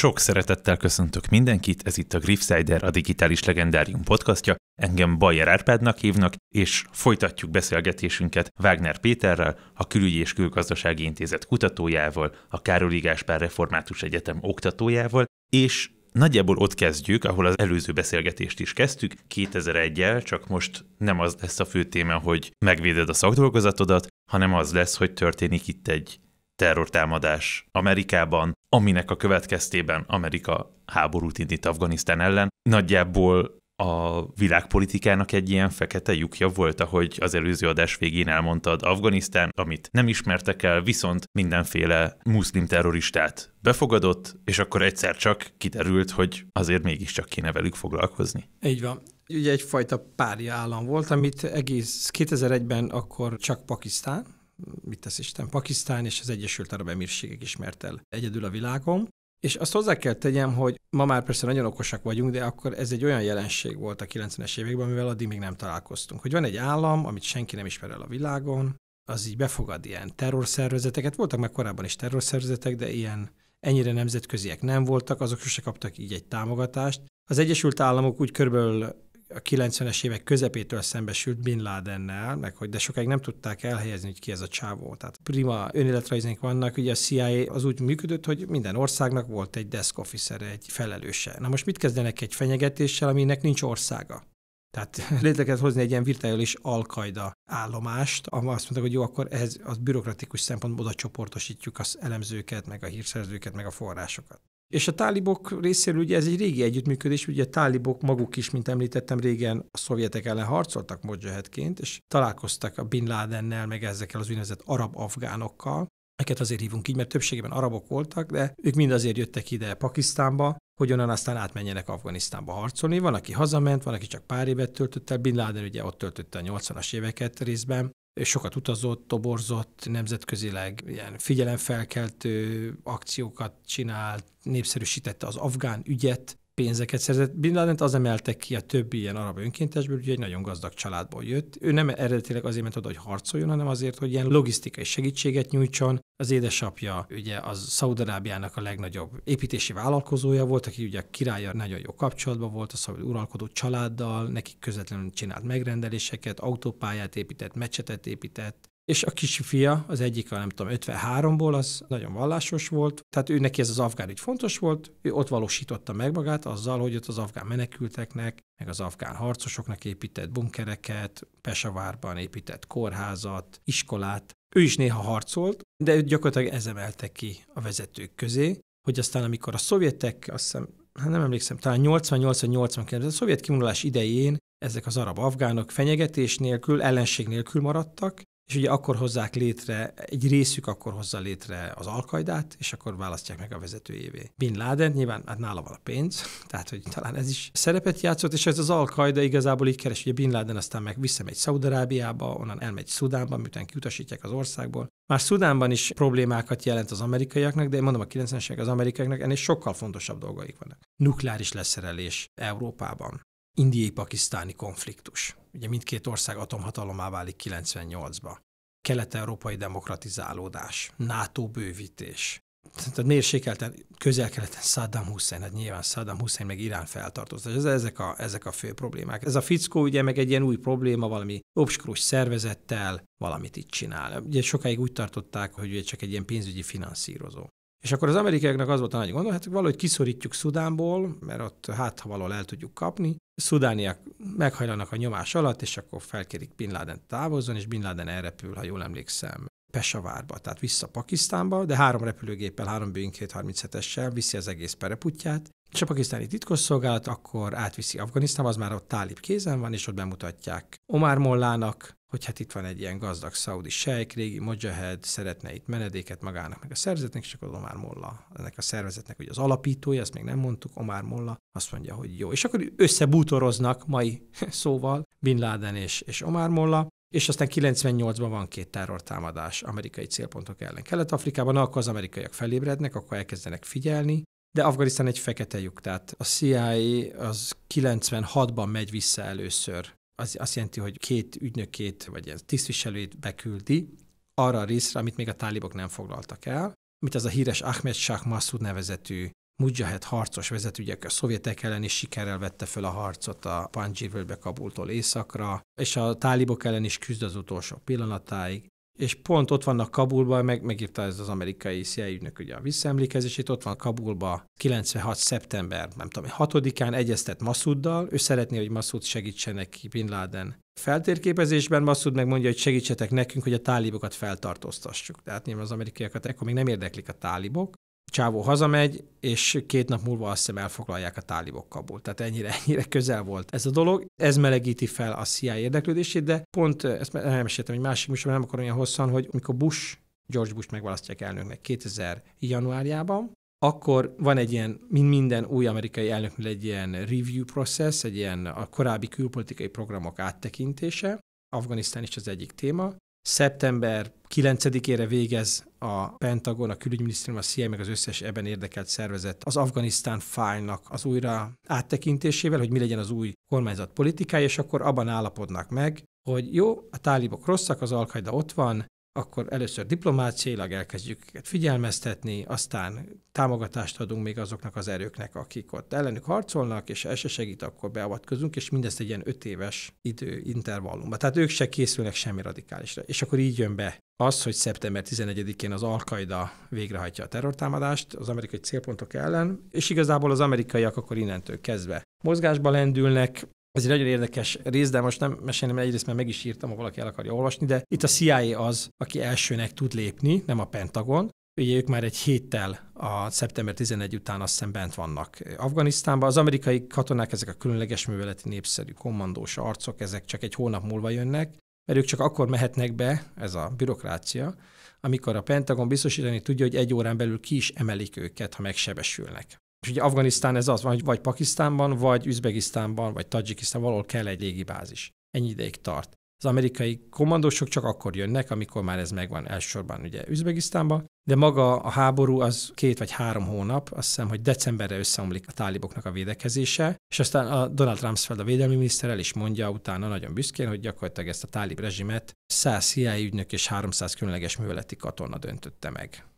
Sok szeretettel köszöntök mindenkit, ez itt a Griffsider, a Digitális Legendárium podcastja. Engem Bajer Árpádnak hívnak, és folytatjuk beszélgetésünket Wagner Péterrel, a Külügyi és Külgazdasági Intézet kutatójával, a Károli Gáspár Református Egyetem oktatójával, és Nagyjából ott kezdjük, ahol az előző beszélgetést is kezdtük, 2001-el, csak most nem az lesz a fő téma, hogy megvéded a szakdolgozatodat, hanem az lesz, hogy történik itt egy terrortámadás Amerikában, aminek a következtében Amerika háborút indít Afganisztán ellen. Nagyjából a világpolitikának egy ilyen fekete lyukja volt, ahogy az előző adás végén elmondtad, Afganisztán, amit nem ismertek el, viszont mindenféle muszlim terroristát befogadott, és akkor egyszer csak kiderült, hogy azért mégiscsak kéne velük foglalkozni. Így van. Ugye egyfajta párja állam volt, amit egész 2001-ben akkor csak Pakisztán, mit tesz Isten, Pakisztán és az Egyesült Arab Emírségek ismert el egyedül a világon. És azt hozzá kell tegyem, hogy ma már persze nagyon okosak vagyunk, de akkor ez egy olyan jelenség volt a 90-es években, amivel addig még nem találkoztunk. Hogy van egy állam, amit senki nem ismer el a világon, az így befogad ilyen terrorszervezeteket. Voltak már korábban is terrorszervezetek, de ilyen ennyire nemzetköziek nem voltak, azok sose kaptak így egy támogatást. Az Egyesült Államok úgy körülbelül a 90-es évek közepétől szembesült Bin Ladennel, meg hogy de sokáig nem tudták elhelyezni, hogy ki ez a csávó. Tehát prima önéletrajzénk vannak, ugye a CIA az úgy működött, hogy minden országnak volt egy desk officer, egy felelőse. Na most mit kezdenek egy fenyegetéssel, aminek nincs országa? Tehát létre kellett hozni egy ilyen virtuális alkajda állomást, ahol azt mondták, hogy jó, akkor ez az bürokratikus szempontból oda csoportosítjuk az elemzőket, meg a hírszerzőket, meg a forrásokat. És a tálibok részéről ugye ez egy régi együttműködés, ugye a tálibok maguk is, mint említettem régen, a szovjetek ellen harcoltak modzsahetként, és találkoztak a Bin Ladennel, meg ezekkel az úgynevezett arab-afgánokkal, Eket azért hívunk így, mert többségében arabok voltak, de ők mind azért jöttek ide Pakisztánba, hogy onnan aztán átmenjenek Afganisztánba harcolni. Van, aki hazament, van, aki csak pár évet töltött el. Bin Laden ugye ott töltötte a 80-as éveket részben, sokat utazott, toborzott, nemzetközileg ilyen figyelemfelkeltő akciókat csinált, népszerűsítette az afgán ügyet, pénzeket szerzett. Bin Laden az emeltek ki a többi ilyen arab önkéntesből, ugye egy nagyon gazdag családból jött. Ő nem eredetileg azért ment oda, hogy harcoljon, hanem azért, hogy ilyen logisztikai segítséget nyújtson. Az édesapja ugye az Szaudarábiának a legnagyobb építési vállalkozója volt, aki ugye a királya nagyon jó kapcsolatban volt, a szabad uralkodó családdal, nekik közvetlenül csinált megrendeléseket, autópályát épített, mecsetet épített, és a kis fia, az egyik, a nem tudom, 53-ból, az nagyon vallásos volt, tehát ő neki ez az afgán ügy fontos volt, ő ott valósította meg magát azzal, hogy ott az afgán menekülteknek, meg az afgán harcosoknak épített bunkereket, Pesavárban épített kórházat, iskolát. Ő is néha harcolt, de őt gyakorlatilag ez emelte ki a vezetők közé, hogy aztán amikor a szovjetek, azt hiszem, hát nem emlékszem, talán 88-89, a szovjet kimondulás idején ezek az arab afgánok fenyegetés nélkül, ellenség nélkül maradtak, és ugye akkor hozzák létre, egy részük akkor hozza létre az alkajdát, és akkor választják meg a vezetőjévé. Bin Laden nyilván hát nála van a pénz, tehát hogy talán ez is szerepet játszott, és ez az alkajda igazából így keres, ugye Bin Laden aztán meg visszamegy Szaudarábiába, onnan elmegy Szudánba, miután kiutasítják az országból. Már Szudánban is problémákat jelent az amerikaiaknak, de én mondom a 90-es az amerikaiaknak ennél sokkal fontosabb dolgaik vannak. Nukleáris leszerelés Európában indiai-pakisztáni konfliktus. Ugye mindkét ország atomhatalomá válik 98-ba. Kelet-európai demokratizálódás, NATO bővítés, tehát mérsékelten, közel-keleten Saddam Hussein, hát nyilván Saddam Hussein meg Irán feltartozta. Ez, ezek, a, ezek a fő problémák. Ez a fickó ugye meg egy ilyen új probléma, valami obskurus szervezettel valamit itt csinál. Ugye sokáig úgy tartották, hogy ugye csak egy ilyen pénzügyi finanszírozó. És akkor az amerikaiaknak az volt a nagy gondol, hát valahogy kiszorítjuk Szudánból, mert ott hát ha valahol el tudjuk kapni. Szudániak meghajlanak a nyomás alatt, és akkor felkérik Bin Laden távozzon, és Bin Laden elrepül, ha jól emlékszem, Pesavárba, tehát vissza Pakisztánba, de három repülőgéppel, három Boeing 737-essel viszi az egész pereputját, és a pakisztáni titkosszolgálat akkor átviszi Afganisztánba, az már ott tálib kézen van, és ott bemutatják Omar Mollának, hogy hát itt van egy ilyen gazdag szaudi sejk, régi mojahed, szeretne itt menedéket magának, meg a szervezetnek, és akkor Omar Molla, ennek a szervezetnek hogy az alapítója, ezt még nem mondtuk, Omar Molla, azt mondja, hogy jó. És akkor összebútoroznak mai szóval Bin Laden és, és Omar Molla, és aztán 98-ban van két terrortámadás amerikai célpontok ellen. Kelet-Afrikában akkor az amerikaiak felébrednek, akkor elkezdenek figyelni, de Afganisztán egy fekete lyuk, tehát a CIA az 96-ban megy vissza először az azt jelenti, hogy két ügynökét, vagy ilyen tisztviselőt beküldi arra a részre, amit még a tálibok nem foglaltak el, mint az a híres Ahmed Shah Massoud nevezetű Mujahid harcos vezető, ugye a szovjetek ellen is sikerrel vette fel a harcot a Panjshir-völgybe Kabultól északra, és a tálibok ellen is küzd az utolsó pillanatáig és pont ott vannak Kabulban, meg, megírta ez az amerikai CIA ügynök ugye a visszaemlékezését, ott van Kabulba 96. szeptember, nem tudom, 6-án egyeztet Masuddal, ő szeretné, hogy Masud segítsen neki Bin Laden feltérképezésben, Masud megmondja, hogy segítsetek nekünk, hogy a tálibokat feltartóztassuk. Tehát nyilván az amerikaiakat ekkor még nem érdeklik a tálibok, Csávó hazamegy, és két nap múlva azt hiszem elfoglalják a tálibok Kabul. Tehát ennyire, ennyire közel volt ez a dolog. Ez melegíti fel a CIA érdeklődését, de pont ezt elmeséltem egy másik műsorban, nem akarom olyan hosszan, hogy mikor Bush, George Bush megválasztják elnöknek 2000 januárjában, akkor van egy ilyen, mint minden új amerikai elnöknél egy ilyen review process, egy ilyen a korábbi külpolitikai programok áttekintése. Afganisztán is az egyik téma, Szeptember 9-ére végez a Pentagon, a külügyminisztérium, a CIA, meg az összes ebben érdekelt szervezet az Afganisztán fájlnak az újra áttekintésével, hogy mi legyen az új kormányzat politikája, és akkor abban állapodnak meg, hogy jó, a tálibok rosszak, az alkaida ott van, akkor először diplomáciailag elkezdjük őket figyelmeztetni, aztán támogatást adunk még azoknak az erőknek, akik ott ellenük harcolnak, és ez se segít, akkor beavatkozunk, és mindezt egy ilyen öt éves idő intervallumban. Tehát ők se készülnek semmi radikálisra. És akkor így jön be az, hogy szeptember 11-én az Al-Qaida végrehajtja a terrortámadást az amerikai célpontok ellen, és igazából az amerikaiak akkor innentől kezdve mozgásba lendülnek, ez egy nagyon érdekes rész, de most nem mesélem egyrészt, mert meg is írtam, ha valaki el akarja olvasni, de itt a CIA az, aki elsőnek tud lépni, nem a Pentagon. Ugye ők már egy héttel a szeptember 11 után azt hiszem bent vannak Afganisztánban. Az amerikai katonák, ezek a különleges műveleti népszerű kommandós arcok, ezek csak egy hónap múlva jönnek, mert ők csak akkor mehetnek be, ez a bürokrácia, amikor a Pentagon biztosítani tudja, hogy egy órán belül ki is emelik őket, ha megsebesülnek. És ugye Afganisztán ez az, hogy vagy Pakisztánban, vagy Üzbegisztánban, vagy Tadzsikisztán, valahol kell egy légibázis. Ennyi ideig tart. Az amerikai kommandósok csak akkor jönnek, amikor már ez megvan elsősorban ugye Üzbegisztánban, de maga a háború az két vagy három hónap, azt hiszem, hogy decemberre összeomlik a táliboknak a védekezése, és aztán a Donald Rumsfeld, a védelmi miniszter el is mondja utána nagyon büszkén, hogy gyakorlatilag ezt a tálib rezsimet 100 CIA ügynök és 300 különleges műveleti katona döntötte meg.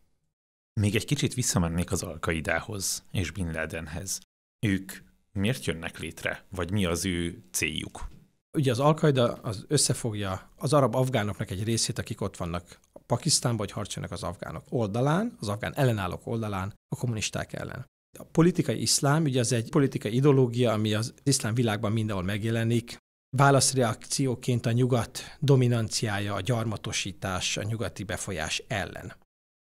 Még egy kicsit visszamennék az Alkaidához és Bin Ladenhez. Ők miért jönnek létre, vagy mi az ő céljuk? Ugye az Alkaida az összefogja az arab afgánoknak egy részét, akik ott vannak Pakisztánban, vagy harcolnak az afgánok oldalán, az afgán ellenállók oldalán, a kommunisták ellen. A politikai iszlám, ugye az egy politikai ideológia, ami az iszlám világban mindenhol megjelenik, válaszreakcióként a nyugat dominanciája, a gyarmatosítás, a nyugati befolyás ellen.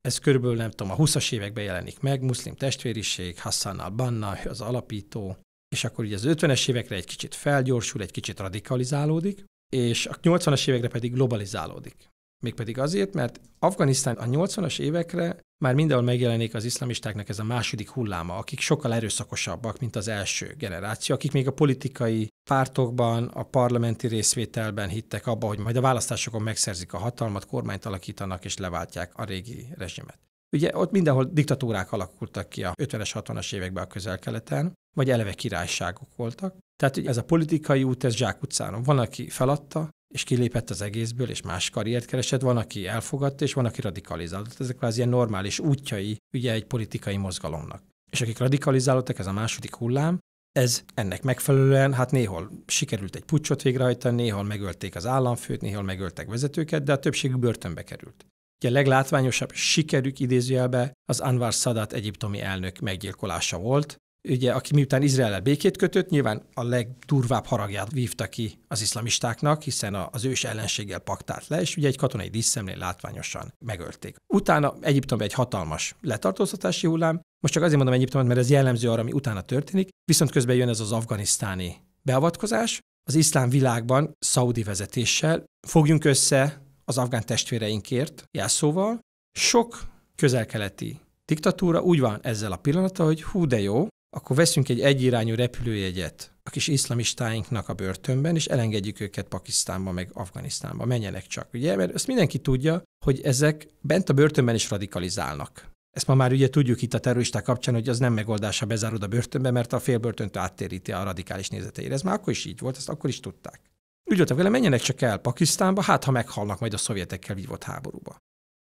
Ez körülbelül nem tudom, a 20-as években jelenik meg, muszlim testvériség, Hassan al-Banna, az alapító, és akkor ugye az 50-es évekre egy kicsit felgyorsul, egy kicsit radikalizálódik, és a 80-as évekre pedig globalizálódik. Mégpedig azért, mert Afganisztán a 80-as évekre már mindenhol megjelenik az iszlamistáknak ez a második hulláma, akik sokkal erőszakosabbak, mint az első generáció, akik még a politikai pártokban, a parlamenti részvételben hittek abba, hogy majd a választásokon megszerzik a hatalmat, kormányt alakítanak és leváltják a régi rezsimet. Ugye ott mindenhol diktatúrák alakultak ki a 50-es, 60-as években a közel-keleten, vagy eleve királyságok voltak. Tehát ez a politikai út, ez zsákutcáron. Van, aki feladta, és kilépett az egészből, és más karriert keresett, van, aki elfogadta, és van, aki radikalizálódott. Ezek az ilyen normális útjai ugye egy politikai mozgalomnak. És akik radikalizálódtak, ez a második hullám, ez ennek megfelelően, hát néhol sikerült egy pucsot végrehajtani, néhol megölték az államfőt, néhol megöltek vezetőket, de a többségük börtönbe került. Ugye a leglátványosabb sikerük idézőjelbe az Anwar Sadat egyiptomi elnök meggyilkolása volt, ugye, aki miután Izrael békét kötött, nyilván a legdurvább haragját vívta ki az iszlamistáknak, hiszen az ős ellenséggel paktált le, és ugye egy katonai díszemlén látványosan megölték. Utána Egyiptomban egy hatalmas letartóztatási hullám, most csak azért mondom Egyiptomot, mert ez jellemző arra, ami utána történik, viszont közben jön ez az afganisztáni beavatkozás, az iszlám világban szaudi vezetéssel fogjunk össze az afgán testvéreinkért jelszóval. Sok közelkeleti diktatúra úgy van ezzel a pillanata, hogy hú de jó, akkor veszünk egy egyirányú repülőjegyet a kis iszlamistáinknak a börtönben, és elengedjük őket Pakisztánba, meg Afganisztánba, menjenek csak. Ugye, mert ezt mindenki tudja, hogy ezek bent a börtönben is radikalizálnak. Ezt ma már ugye tudjuk itt a terroristák kapcsán, hogy az nem megoldás, ha bezárod a börtönbe, mert a félbörtönt áttéríti a radikális nézeteire. Ez már akkor is így volt, ezt akkor is tudták. Úgy voltak vele, menjenek csak el Pakisztánba, hát ha meghalnak majd a szovjetekkel vívott háborúba.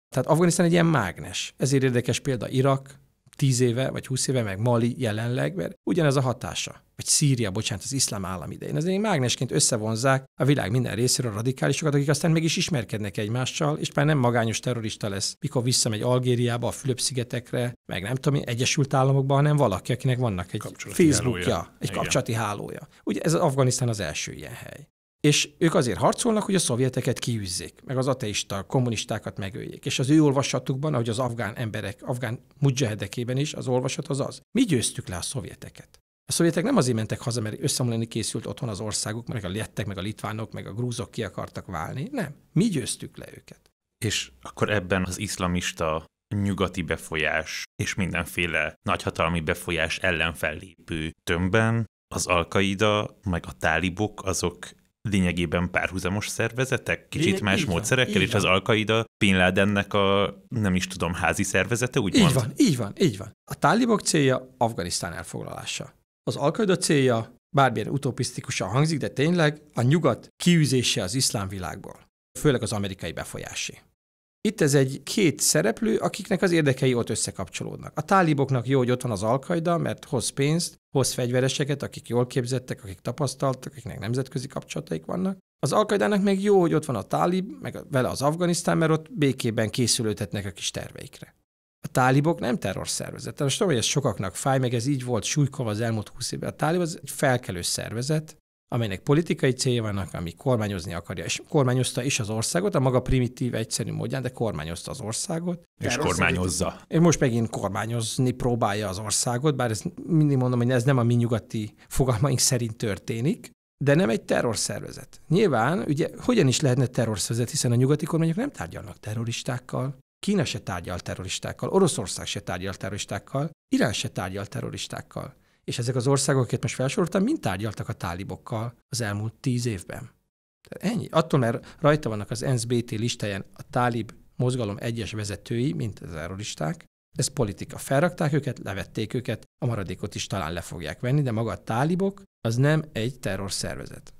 Tehát Afganisztán egy ilyen mágnes. Ezért érdekes példa Irak, 10 éve, vagy 20 éve, meg Mali jelenleg, mert ugyanez a hatása. Vagy Szíria, bocsánat, az iszlám állam idején. Azért mágnesként összevonzák a világ minden részéről a radikálisokat, akik aztán meg is ismerkednek egymással, és már nem magányos terrorista lesz, mikor visszamegy Algériába, a Fülöp-szigetekre, meg nem tudom, Egyesült Államokban, hanem valaki, akinek vannak egy Facebookja, hálója. egy Igen. kapcsolati hálója. Ugye ez Afganisztán az első ilyen hely. És ők azért harcolnak, hogy a szovjeteket kiűzzék, meg az ateista kommunistákat megöljék. És az ő olvasatukban, ahogy az afgán emberek, afgán mujahedekében is, az olvasat az az. Mi győztük le a szovjeteket. A szovjetek nem azért mentek haza, mert összeomlani készült otthon az országuk, meg a lettek, meg a litvánok, meg a grúzok ki akartak válni. Nem. Mi győztük le őket. És akkor ebben az iszlamista nyugati befolyás és mindenféle nagyhatalmi befolyás ellen fellépő tömbben az Al-Qaida meg a tálibok azok lényegében párhuzamos szervezetek, kicsit Lényeg- más van, módszerekkel, és az. Al-Qaida Bin Ladennek a, nem is tudom, házi szervezete, úgy Így van, így van, így van. A tálibok célja Afganisztán elfoglalása. Az al célja, bármilyen utopisztikusan hangzik, de tényleg a nyugat kiűzése az iszlám világból. Főleg az amerikai befolyásé. Itt ez egy két szereplő, akiknek az érdekei ott összekapcsolódnak. A táliboknak jó, hogy ott van az alkaida, mert hoz pénzt, hoz fegyvereseket, akik jól képzettek, akik tapasztaltak, akiknek nemzetközi kapcsolataik vannak. Az alkaidának meg jó, hogy ott van a tálib, meg vele az Afganisztán, mert ott békében készülődhetnek a kis terveikre. A tálibok nem terrorszervezet. Most tudom, hogy ez sokaknak fáj, meg ez így volt súlykolva az elmúlt 20 évben. A tálib az egy felkelő szervezet, amelynek politikai célja vannak, ami kormányozni akarja, és kormányozta is az országot, a maga primitív, egyszerű módján, de kormányozta az országot. És kormányozza. és most megint kormányozni próbálja az országot, bár ez mindig mondom, hogy ez nem a mi nyugati fogalmaink szerint történik, de nem egy terrorszervezet. Nyilván, ugye, hogyan is lehetne terrorszervezet, hiszen a nyugati kormányok nem tárgyalnak terroristákkal, Kína se tárgyal terroristákkal, Oroszország se tárgyal terroristákkal, Irán se tárgyal terroristákkal. És ezek az országok, akiket most felsoroltam, mind tárgyaltak a tálibokkal az elmúlt tíz évben. Tehát ennyi. Attól, mert rajta vannak az ENSZ-BT listáján a tálib mozgalom egyes vezetői, mint az terroristák, ez politika. Felrakták őket, levették őket, a maradékot is talán le fogják venni, de maga a tálibok az nem egy terrorszervezet.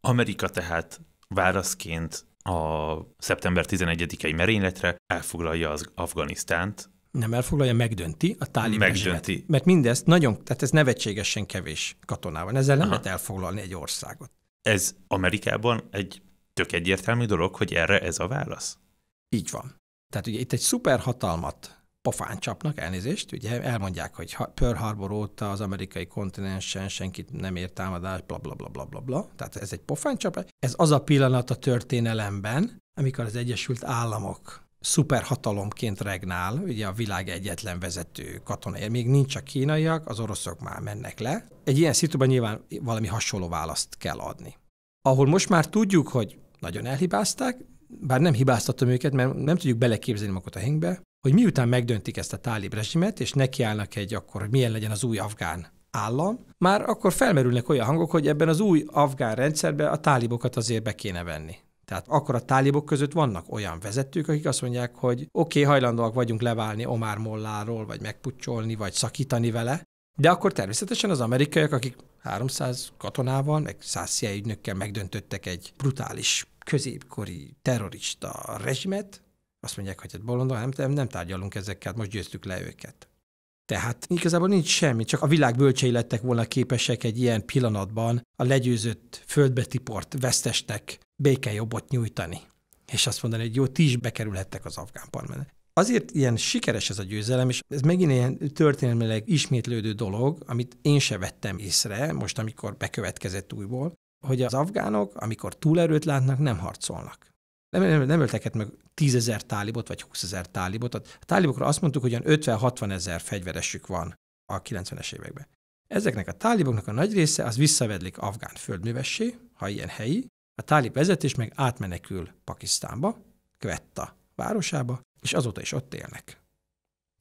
Amerika tehát válaszként a szeptember 11-i merényletre elfoglalja az Afganisztánt, Nem elfoglalja, megdönti a tálib Megdönti. Mert mindezt nagyon, tehát ez nevetségesen kevés katonával. Ezzel nem Aha. lehet elfoglalni egy országot. Ez Amerikában egy tök egyértelmű dolog, hogy erre ez a válasz? Így van. Tehát ugye itt egy szuperhatalmat pofán csapnak, elnézést, ugye elmondják, hogy Pearl Harbor óta az amerikai kontinensen senkit nem ért támadás, bla bla bla bla bla bla. Tehát ez egy pofán csap. Ez az a pillanat a történelemben, amikor az Egyesült Államok szuperhatalomként regnál, ugye a világ egyetlen vezető katonai, még nincs a kínaiak, az oroszok már mennek le. Egy ilyen szituban nyilván valami hasonló választ kell adni. Ahol most már tudjuk, hogy nagyon elhibázták, bár nem hibáztatom őket, mert nem tudjuk beleképzelni magukat a hengbe, hogy miután megdöntik ezt a tálib rezsimet, és nekiállnak egy akkor, hogy milyen legyen az új afgán állam, már akkor felmerülnek olyan hangok, hogy ebben az új afgán rendszerben a tálibokat azért be kéne venni. Tehát akkor a tálibok között vannak olyan vezetők, akik azt mondják, hogy oké, okay, hajlandóak vagyunk leválni Omar Molláról, vagy megpucsolni, vagy szakítani vele, de akkor természetesen az amerikaiak, akik 300 katonával, meg 100 CIA ügynökkel megdöntöttek egy brutális középkori terrorista rezsimet, azt mondják, hogy hát bolondon, nem, nem, tárgyalunk ezekkel, most győztük le őket. Tehát igazából nincs semmi, csak a világ bölcsei lettek volna képesek egy ilyen pillanatban a legyőzött, földbe tiport vesztesnek békejobbot nyújtani. És azt mondani, hogy jó, ti is bekerülhettek az afgán parlamentbe. Azért ilyen sikeres ez a győzelem, és ez megint ilyen történelmileg ismétlődő dolog, amit én se vettem észre, most amikor bekövetkezett újból, hogy az afgánok, amikor túlerőt látnak, nem harcolnak. Nem, nem, nem öltek meg tízezer tálibot, vagy húszezer tálibot. A tálibokra azt mondtuk, hogy olyan 50-60 ezer fegyveresük van a 90-es években. Ezeknek a táliboknak a nagy része az visszavedlik afgán földművessé, ha ilyen helyi, a tálib vezetés meg átmenekül Pakisztánba, Kvetta városába, és azóta is ott élnek.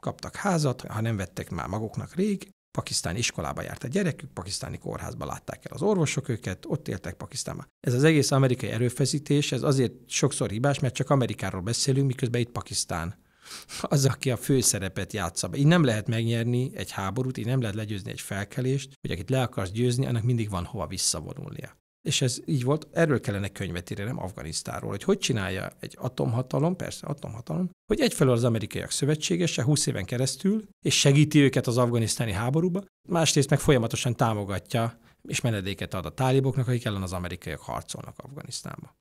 Kaptak házat, ha nem vettek már maguknak rég, pakisztáni iskolába járt a gyerekük, pakisztáni kórházba látták el az orvosok őket, ott éltek Pakisztánban. Ez az egész amerikai erőfeszítés, ez azért sokszor hibás, mert csak Amerikáról beszélünk, miközben itt Pakisztán az, aki a főszerepet játsza be. Így nem lehet megnyerni egy háborút, így nem lehet legyőzni egy felkelést, hogy akit le akarsz győzni, annak mindig van hova visszavonulnia. És ez így volt, erről kellene könyvet írni, nem Afganisztáról, hogy hogy csinálja egy atomhatalom, persze atomhatalom, hogy egyfelől az amerikaiak szövetségese 20 éven keresztül, és segíti őket az afganisztáni háborúba, másrészt meg folyamatosan támogatja és menedéket ad a táliboknak, akik ellen az amerikaiak harcolnak Afganisztánba.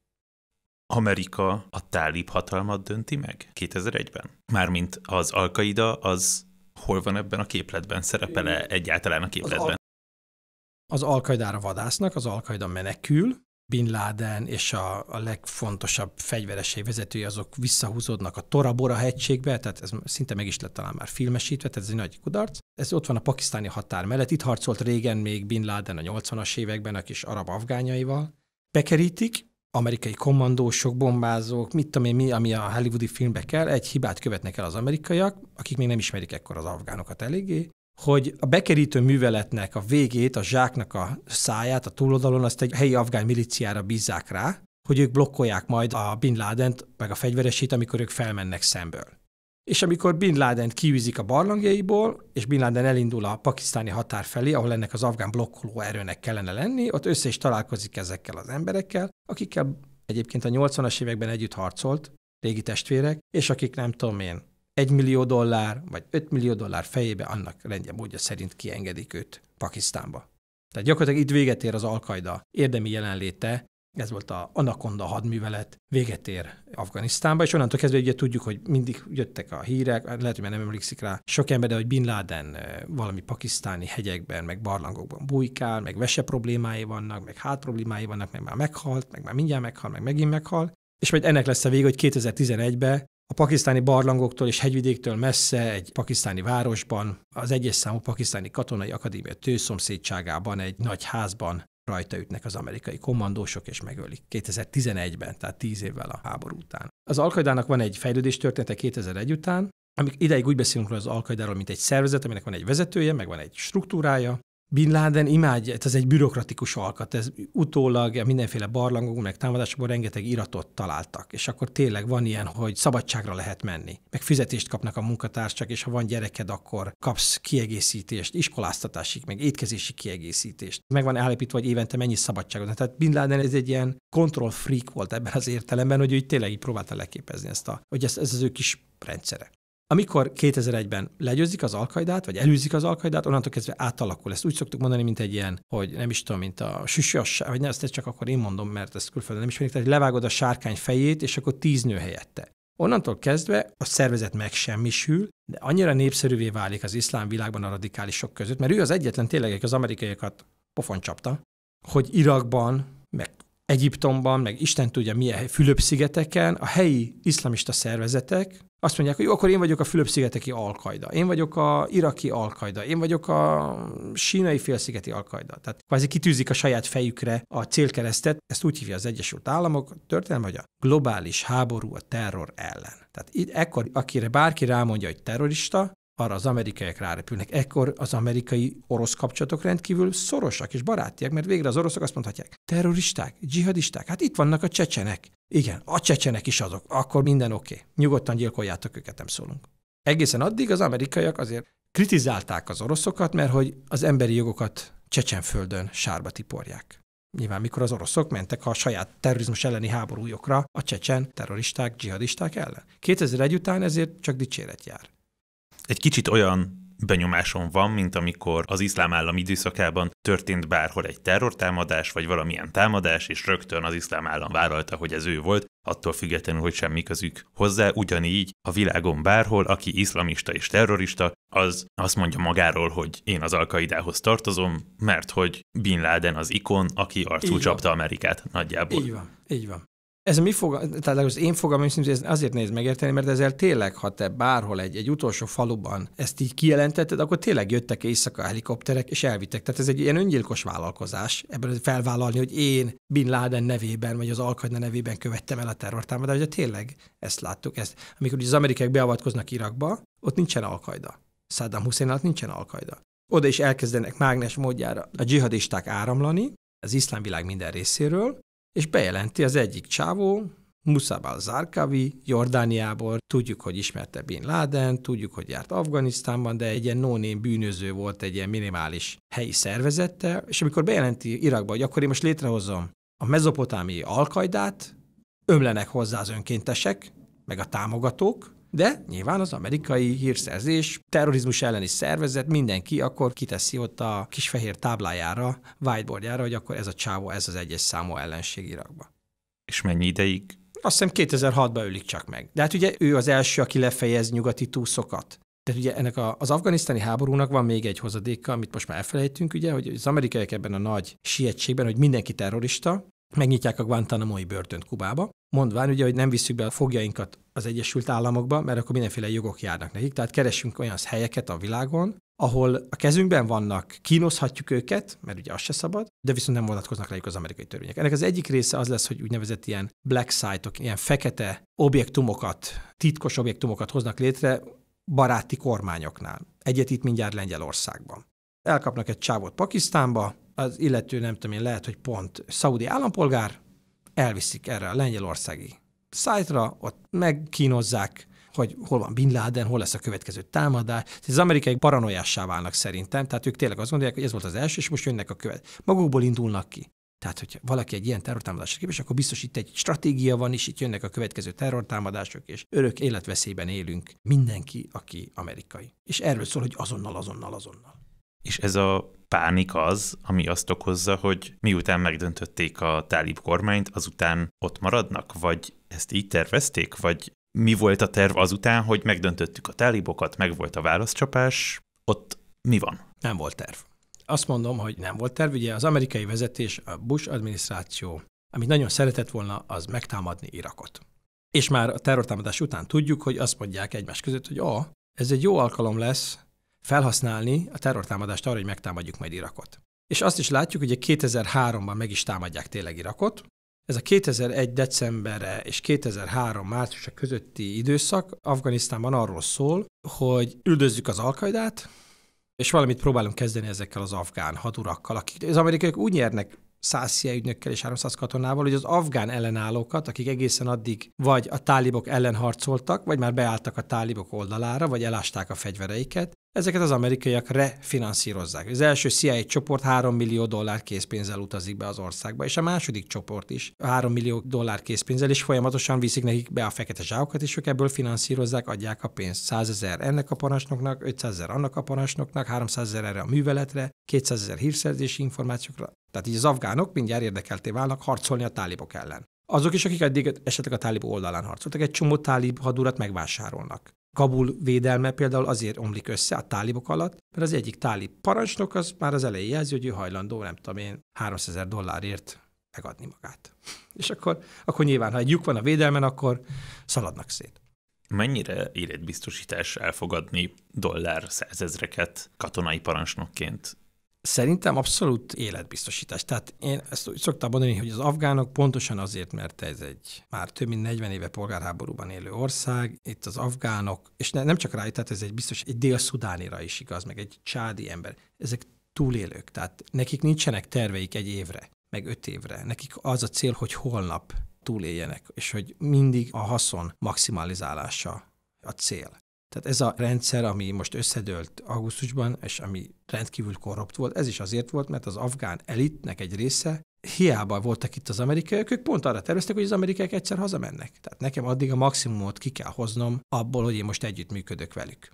Amerika a tálib hatalmat dönti meg 2001-ben? Mármint az Al-Qaida az hol van ebben a képletben? Szerepele egyáltalán a képletben? Az Al-Qaidára vadásznak, az Al-Qaida menekül, Bin Laden és a, a legfontosabb fegyvereség vezetői azok visszahúzódnak a Tora Bora hegységbe, tehát ez szinte meg is lett talán már filmesítve, tehát ez egy nagy kudarc. Ez ott van a pakisztáni határ mellett, itt harcolt régen még Bin Laden a 80-as években a kis arab afgányaival. Bekerítik, amerikai kommandósok, bombázók, mit tudom én mi, ami a hollywoodi filmbe kell, egy hibát követnek el az amerikaiak, akik még nem ismerik ekkor az afgánokat eléggé, hogy a bekerítő műveletnek a végét, a zsáknak a száját, a túloldalon azt egy helyi afgán miliciára bízzák rá, hogy ők blokkolják majd a Bin Laden-t, meg a fegyveresét, amikor ők felmennek szemből. És amikor Bin Laden kiűzik a barlangjaiból, és Bin Laden elindul a pakisztáni határ felé, ahol ennek az afgán blokkoló erőnek kellene lenni, ott össze is találkozik ezekkel az emberekkel, akikkel egyébként a 80-as években együtt harcolt, régi testvérek, és akik nem tudom én, 1 millió dollár, vagy 5 millió dollár fejébe annak rendje módja szerint kiengedik őt Pakisztánba. Tehát gyakorlatilag itt véget ér az Alkaida érdemi jelenléte, ez volt a Anaconda hadművelet, véget ér Afganisztánba, és onnantól kezdve ugye tudjuk, hogy mindig jöttek a hírek, lehet, hogy már nem emlékszik rá sok ember, de hogy Bin Laden valami pakisztáni hegyekben, meg barlangokban bujkál, meg vese problémái vannak, meg hát problémái vannak, meg már meghalt, meg már mindjárt meghal, meg megint meghal, és majd ennek lesz a vége, hogy 2011-ben a pakisztáni barlangoktól és hegyvidéktől messze egy pakisztáni városban, az egyes számú pakisztáni katonai akadémia tőszomszédságában egy nagy házban rajta ütnek az amerikai kommandósok, és megölik 2011-ben, tehát 10 évvel a háború után. Az Alkaidának van egy fejlődés története 2001 után, amik ideig úgy beszélünk róla az Alkaidáról, mint egy szervezet, aminek van egy vezetője, meg van egy struktúrája, Bin Laden imádja, ez egy bürokratikus alkat, ez utólag mindenféle barlangok, meg támadásokból rengeteg iratot találtak, és akkor tényleg van ilyen, hogy szabadságra lehet menni, meg fizetést kapnak a munkatársak, és ha van gyereked, akkor kapsz kiegészítést, iskoláztatásig, meg étkezési kiegészítést. Meg van állapítva, hogy évente mennyi szabadságot. Tehát Bin Laden ez egy ilyen control freak volt ebben az értelemben, hogy ő tényleg így próbálta leképezni ezt, a, hogy ez, ez az ő kis rendszere. Amikor 2001-ben legyőzik az alkaidát, vagy elűzik az alkaidát, onnantól kezdve átalakul. Ezt úgy szoktuk mondani, mint egy ilyen, hogy nem is tudom, mint a süsös, vagy ne, ezt csak akkor én mondom, mert ezt külföldön nem ismerik, tehát levágod a sárkány fejét, és akkor tíz nő helyette. Onnantól kezdve a szervezet megsemmisül, de annyira népszerűvé válik az iszlám világban a radikálisok között, mert ő az egyetlen tényleg, az amerikaiakat pofon csapta, hogy Irakban, meg Egyiptomban, meg Isten tudja milyen Fülöp-szigeteken a helyi iszlamista szervezetek azt mondják, hogy jó, akkor én vagyok a Fülöp-szigeteki alkajda, én vagyok a iraki alkajda, én vagyok a sínai félszigeti alkajda. Tehát kvázi kitűzik a saját fejükre a célkeresztet, ezt úgy hívja az Egyesült Államok, történelme, hogy a globális háború a terror ellen. Tehát itt ekkor, akire bárki rámondja, hogy terrorista, arra az amerikaiak rárepülnek. Ekkor az amerikai-orosz kapcsolatok rendkívül szorosak és barátiak, mert végre az oroszok azt mondhatják, terroristák, dzsihadisták, hát itt vannak a csecsenek. Igen, a csecsenek is azok, akkor minden oké. Okay. Nyugodtan gyilkoljátok őket, nem szólunk. Egészen addig az amerikaiak azért kritizálták az oroszokat, mert hogy az emberi jogokat Csecsenföldön sárba tiporják. Nyilván, mikor az oroszok mentek a saját terrorizmus elleni háborújokra a csecsen terroristák, dzsihadisták ellen. 2001 után ezért csak dicséret jár. Egy kicsit olyan benyomásom van, mint amikor az iszlám állam időszakában történt bárhol egy terrortámadás, vagy valamilyen támadás, és rögtön az iszlám állam vállalta, hogy ez ő volt, attól függetlenül, hogy semmi közük hozzá. Ugyanígy a világon bárhol, aki iszlamista és terrorista, az azt mondja magáról, hogy én az Alkaidához tartozom, mert hogy Bin Laden az ikon, aki arcul csapta Amerikát nagyjából. Így van, így van. Ez mi fogal, tehát az én fogalmam szerint ez azért néz megérteni, mert ezzel tényleg, ha te bárhol egy, egy utolsó faluban ezt így kijelentetted, akkor tényleg jöttek éjszaka helikopterek, és elvittek. Tehát ez egy ilyen öngyilkos vállalkozás, ebben felvállalni, hogy én Bin Laden nevében, vagy az al nevében követtem el a terrortámadást, de tényleg ezt láttuk. Ezt. Amikor az amerikaiak beavatkoznak Irakba, ott nincsen al Saddam Hussein alatt nincsen al Oda is elkezdenek mágnes módjára a dzsihadisták áramlani, az iszlám világ minden részéről, és bejelenti az egyik csávó, Musab al-Zarkavi Jordániából, tudjuk, hogy ismerte Bin Laden, tudjuk, hogy járt Afganisztánban, de egy ilyen no bűnöző volt egy ilyen minimális helyi szervezette, és amikor bejelenti Irakba, hogy akkor én most létrehozom a mezopotámiai alkajdát, ömlenek hozzá az önkéntesek, meg a támogatók, de nyilván az amerikai hírszerzés, terrorizmus elleni szervezet, mindenki akkor kiteszi ott a kis fehér táblájára, whiteboardjára, hogy akkor ez a csávó, ez az egyes számú ellenség Irakba. És mennyi ideig azt hiszem 2006-ban ölik csak meg. De hát ugye ő az első, aki lefejez nyugati túszokat. Tehát ugye ennek a, az afganisztáni háborúnak van még egy hozadéka, amit most már elfelejtünk, ugye, hogy az amerikaiak ebben a nagy sietségben, hogy mindenki terrorista, megnyitják a Guantanamo-i börtönt Kubába, mondván ugye, hogy nem visszük be a fogjainkat az Egyesült Államokba, mert akkor mindenféle jogok járnak nekik. Tehát keresünk olyan helyeket a világon, ahol a kezünkben vannak, kínoszhatjuk őket, mert ugye az se szabad, de viszont nem vonatkoznak rájuk az amerikai törvények. Ennek az egyik része az lesz, hogy úgynevezett ilyen black site-ok, ilyen fekete objektumokat, titkos objektumokat hoznak létre baráti kormányoknál. Egyet itt mindjárt Lengyelországban. Elkapnak egy csávot Pakisztánba, az illető nem tudom én, lehet, hogy pont szaudi állampolgár, elviszik erre a lengyelországi szájtra, ott megkínozzák, hogy hol van Bin Laden, hol lesz a következő támadás. Az amerikai paranoiássá válnak szerintem, tehát ők tényleg azt gondolják, hogy ez volt az első, és most jönnek a követ. Magukból indulnak ki. Tehát, hogyha valaki egy ilyen terrortámadásra képes, akkor biztos itt egy stratégia van, és itt jönnek a következő terrortámadások, és örök életveszélyben élünk mindenki, aki amerikai. És erről szól, hogy azonnal, azonnal, azonnal. És ez a pánik az, ami azt okozza, hogy miután megdöntötték a tálib kormányt, azután ott maradnak? Vagy ezt így tervezték? Vagy mi volt a terv azután, hogy megdöntöttük a tálibokat, meg volt a válaszcsapás, ott mi van? Nem volt terv. Azt mondom, hogy nem volt terv. Ugye az amerikai vezetés, a Bush adminisztráció, amit nagyon szeretett volna, az megtámadni Irakot. És már a terrortámadás után tudjuk, hogy azt mondják egymás között, hogy oh, ez egy jó alkalom lesz felhasználni a terrortámadást arra, hogy megtámadjuk majd Irakot. És azt is látjuk, hogy 2003-ban meg is támadják tényleg Irakot, ez a 2001. decemberre és 2003. márciusa közötti időszak Afganisztánban arról szól, hogy üldözzük az alkaidát, és valamit próbálunk kezdeni ezekkel az afgán hadurakkal, akik az amerikaiak úgy nyernek 100 CIA ügynökkel és 300 katonával, hogy az afgán ellenállókat, akik egészen addig vagy a tálibok ellen harcoltak, vagy már beálltak a tálibok oldalára, vagy elásták a fegyvereiket, Ezeket az amerikaiak refinanszírozzák. Az első CIA csoport 3 millió dollár készpénzzel utazik be az országba, és a második csoport is 3 millió dollár készpénzzel, és folyamatosan viszik nekik be a fekete zsákokat, és ők ebből finanszírozzák, adják a pénzt. 100 ezer ennek a parancsnoknak, 500 ezer annak a parancsnoknak, 300 ezer erre a műveletre, 200 ezer hírszerzési információkra. Tehát így az afgánok mindjárt érdekelté válnak harcolni a tálibok ellen. Azok is, akik eddig esetleg a tálib oldalán harcoltak, egy csomó tálib hadurat megvásárolnak. Kabul védelme például azért omlik össze a tálibok alatt, mert az egyik tálib parancsnok az már az elején jelzi, hogy ő hajlandó, nem tudom én, 300 ezer dollárért megadni magát. És akkor, akkor nyilván, ha egy lyuk van a védelmen, akkor szaladnak szét. Mennyire életbiztosítás elfogadni dollár százezreket katonai parancsnokként? Szerintem abszolút életbiztosítás. Tehát én ezt úgy szoktam mondani, hogy az afgánok pontosan azért, mert ez egy már több mint 40 éve polgárháborúban élő ország, itt az afgánok, és ne, nem csak rá, tehát ez egy biztos egy dél-szudánira is igaz, meg egy csádi ember, ezek túlélők, tehát nekik nincsenek terveik egy évre, meg öt évre. Nekik az a cél, hogy holnap túléljenek, és hogy mindig a haszon maximalizálása a cél. Tehát ez a rendszer, ami most összedőlt augusztusban, és ami rendkívül korrupt volt, ez is azért volt, mert az afgán elitnek egy része hiába voltak itt az amerikaiak, ők pont arra terveztek, hogy az amerikaiak egyszer hazamennek. Tehát nekem addig a maximumot ki kell hoznom abból, hogy én most együttműködök velük.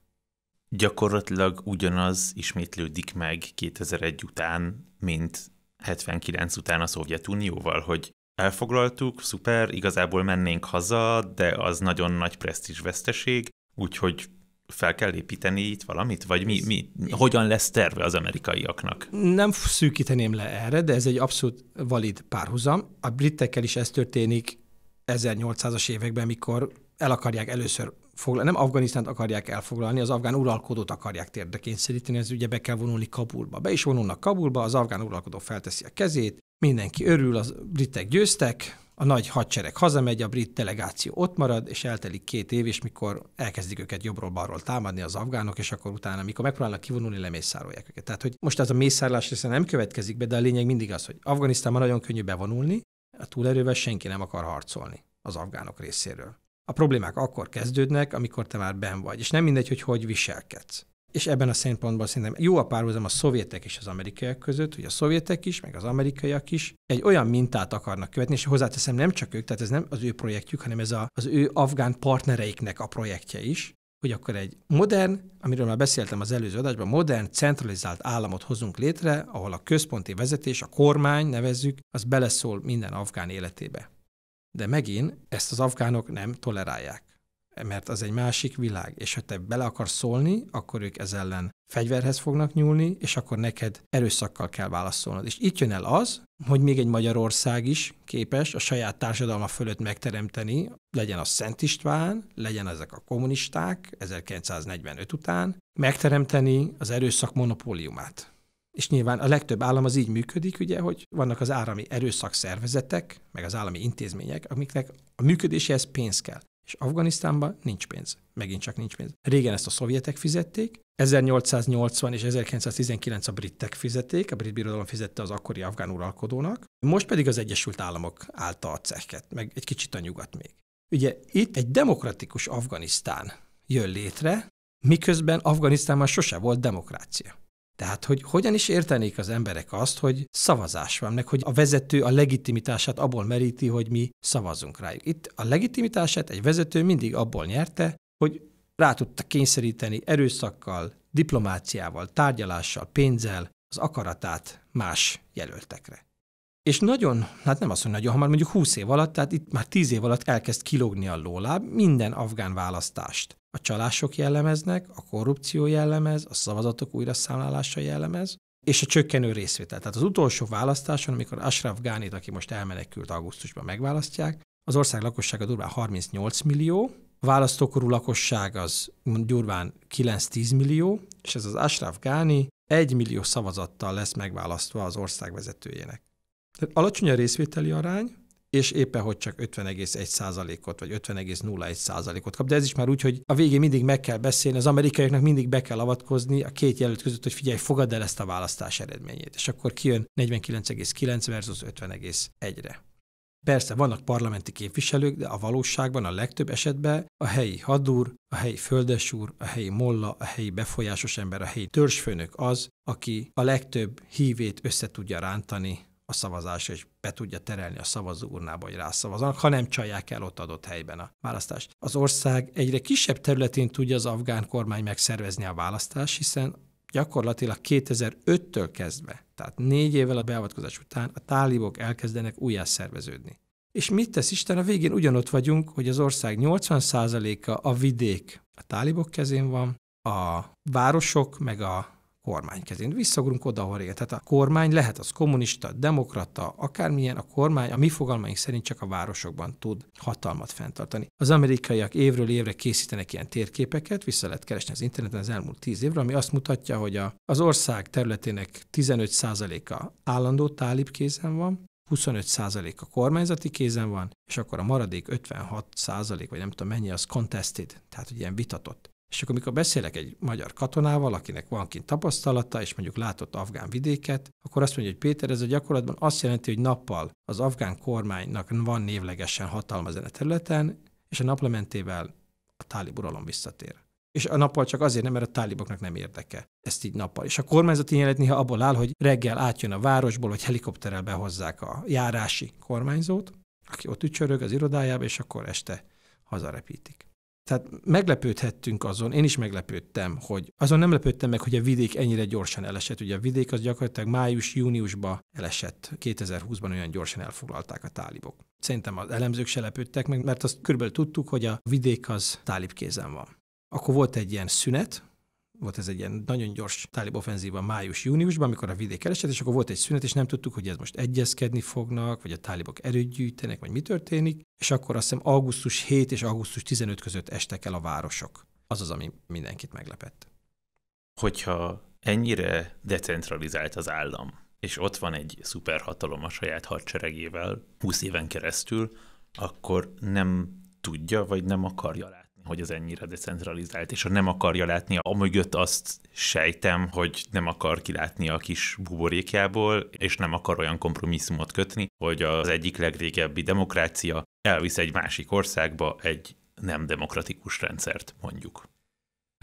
Gyakorlatilag ugyanaz ismétlődik meg 2001 után, mint 79 után a Szovjetunióval, hogy elfoglaltuk, szuper, igazából mennénk haza, de az nagyon nagy presztízs veszteség, Úgyhogy fel kell építeni itt valamit? Vagy mi, mi, hogyan lesz terve az amerikaiaknak? Nem szűkíteném le erre, de ez egy abszolút valid párhuzam. A britekkel is ez történik 1800-as években, mikor el akarják először foglalni, nem Afganisztánt akarják elfoglalni, az afgán uralkodót akarják térdre kényszeríteni, ez ugye be kell vonulni Kabulba. Be is vonulnak Kabulba, az afgán uralkodó felteszi a kezét, mindenki örül, az britek győztek, a nagy hadsereg hazamegy, a brit delegáció ott marad, és eltelik két év, és mikor elkezdik őket jobbról-balról támadni az afgánok, és akkor utána, mikor megpróbálnak kivonulni, lemészárolják őket. Tehát, hogy most ez a mészárlás része nem következik be, de a lényeg mindig az, hogy Afganisztánban nagyon könnyű bevonulni, a túlerővel senki nem akar harcolni. az afgánok részéről. A problémák akkor kezdődnek, amikor te már ben vagy, és nem mindegy, hogy hogy viselkedsz. És ebben a szempontból szerintem jó a párhuzam a szovjetek és az amerikaiak között, hogy a szovjetek is, meg az amerikaiak is egy olyan mintát akarnak követni, és hozzáteszem nem csak ők, tehát ez nem az ő projektjük, hanem ez a, az ő afgán partnereiknek a projektje is, hogy akkor egy modern, amiről már beszéltem az előző adásban, modern, centralizált államot hozunk létre, ahol a központi vezetés, a kormány nevezzük, az beleszól minden afgán életébe. De megint ezt az afgánok nem tolerálják mert az egy másik világ, és ha te bele akarsz szólni, akkor ők ez ellen fegyverhez fognak nyúlni, és akkor neked erőszakkal kell válaszolnod. És itt jön el az, hogy még egy Magyarország is képes a saját társadalma fölött megteremteni, legyen a Szent István, legyen ezek a kommunisták 1945 után, megteremteni az erőszak monopóliumát. És nyilván a legtöbb állam az így működik, ugye, hogy vannak az állami erőszakszervezetek, meg az állami intézmények, amiknek a működéséhez pénz kell. És Afganisztánban nincs pénz. Megint csak nincs pénz. Régen ezt a szovjetek fizették, 1880 és 1919 a britek fizették, a brit birodalom fizette az akkori afgán uralkodónak, most pedig az Egyesült Államok állta a cehket, meg egy kicsit a nyugat még. Ugye itt egy demokratikus Afganisztán jön létre, miközben Afganisztánban sose volt demokrácia. Tehát, hogy hogyan is értenék az emberek azt, hogy szavazás van, meg hogy a vezető a legitimitását abból meríti, hogy mi szavazunk rájuk. Itt a legitimitását egy vezető mindig abból nyerte, hogy rá tudta kényszeríteni erőszakkal, diplomáciával, tárgyalással, pénzzel az akaratát más jelöltekre. És nagyon, hát nem azt mondja nagyon hamar, mondjuk 20 év alatt, tehát itt már 10 év alatt elkezd kilógni a lóláb minden afgán választást. A csalások jellemeznek, a korrupció jellemez, a szavazatok újraszámlálása jellemez, és a csökkenő részvétel. Tehát az utolsó választáson, amikor Ashraf Ghanit, aki most elmenekült augusztusban megválasztják, az ország lakossága durván 38 millió, a választókorú lakosság az durván 9-10 millió, és ez az Ashraf Ghani 1 millió szavazattal lesz megválasztva az ország vezetőjének. Tehát alacsony a részvételi arány, és éppen hogy csak 50,1%-ot vagy 50,01%-ot kap. De ez is már úgy, hogy a végén mindig meg kell beszélni, az amerikaiaknak mindig be kell avatkozni a két jelölt között, hogy figyelj, fogadd el ezt a választás eredményét. És akkor kijön 49,9 versus 50,1-re. Persze vannak parlamenti képviselők, de a valóságban a legtöbb esetben a helyi hadúr, a helyi földesúr, a helyi molla, a helyi befolyásos ember, a helyi törzsfőnök az, aki a legtöbb hívét össze tudja rántani a szavazásra, és be tudja terelni a szavazó urnába, hogy rászavazzanak, ha nem csalják el ott adott helyben a választást. Az ország egyre kisebb területén tudja az afgán kormány megszervezni a választást, hiszen gyakorlatilag 2005-től kezdve, tehát négy évvel a beavatkozás után a tálibok elkezdenek újjá szerveződni. És mit tesz Isten? A végén ugyanott vagyunk, hogy az ország 80%-a a vidék a tálibok kezén van, a városok meg a kormány kezén. Visszagrunk oda, ahol régen. Tehát a kormány lehet az kommunista, demokrata, akármilyen a kormány, a mi fogalmaink szerint csak a városokban tud hatalmat fenntartani. Az amerikaiak évről évre készítenek ilyen térképeket, vissza lehet keresni az interneten az elmúlt tíz évről, ami azt mutatja, hogy a, az ország területének 15%-a állandó tálib kézen van, 25% a kormányzati kézen van, és akkor a maradék 56% vagy nem tudom mennyi az contested, tehát hogy ilyen vitatott. És akkor, amikor beszélek egy magyar katonával, akinek van kint tapasztalata, és mondjuk látott afgán vidéket, akkor azt mondja, hogy Péter, ez a gyakorlatban azt jelenti, hogy nappal az afgán kormánynak van névlegesen hatalma ezen a területen, és a naplementével a tálib uralom visszatér. És a nappal csak azért nem, mert a táliboknak nem érdeke ezt így nappal. És a kormányzati jelenlet néha abból áll, hogy reggel átjön a városból, vagy helikopterrel behozzák a járási kormányzót, aki ott ücsörög az irodájába, és akkor este hazarepítik. Tehát meglepődhettünk azon, én is meglepődtem, hogy azon nem lepődtem meg, hogy a vidék ennyire gyorsan elesett. Ugye a vidék az gyakorlatilag május-júniusba elesett, 2020-ban olyan gyorsan elfoglalták a tálibok. Szerintem az elemzők se lepődtek meg, mert azt körülbelül tudtuk, hogy a vidék az tálib kézen van. Akkor volt egy ilyen szünet, volt ez egy ilyen nagyon gyors tálib offenzíva május-júniusban, amikor a vidék elesett, és akkor volt egy szünet, és nem tudtuk, hogy ez most egyezkedni fognak, vagy a tálibok erőt gyűjtenek, vagy mi történik, és akkor azt hiszem augusztus 7 és augusztus 15 között estek el a városok. Az az, ami mindenkit meglepett. Hogyha ennyire decentralizált az állam, és ott van egy szuperhatalom a saját hadseregével 20 éven keresztül, akkor nem tudja, vagy nem akarja látni hogy az ennyire decentralizált, és ha nem akarja látni, amögött azt sejtem, hogy nem akar kilátni a kis buborékjából, és nem akar olyan kompromisszumot kötni, hogy az egyik legrégebbi demokrácia elvisz egy másik országba egy nem demokratikus rendszert, mondjuk.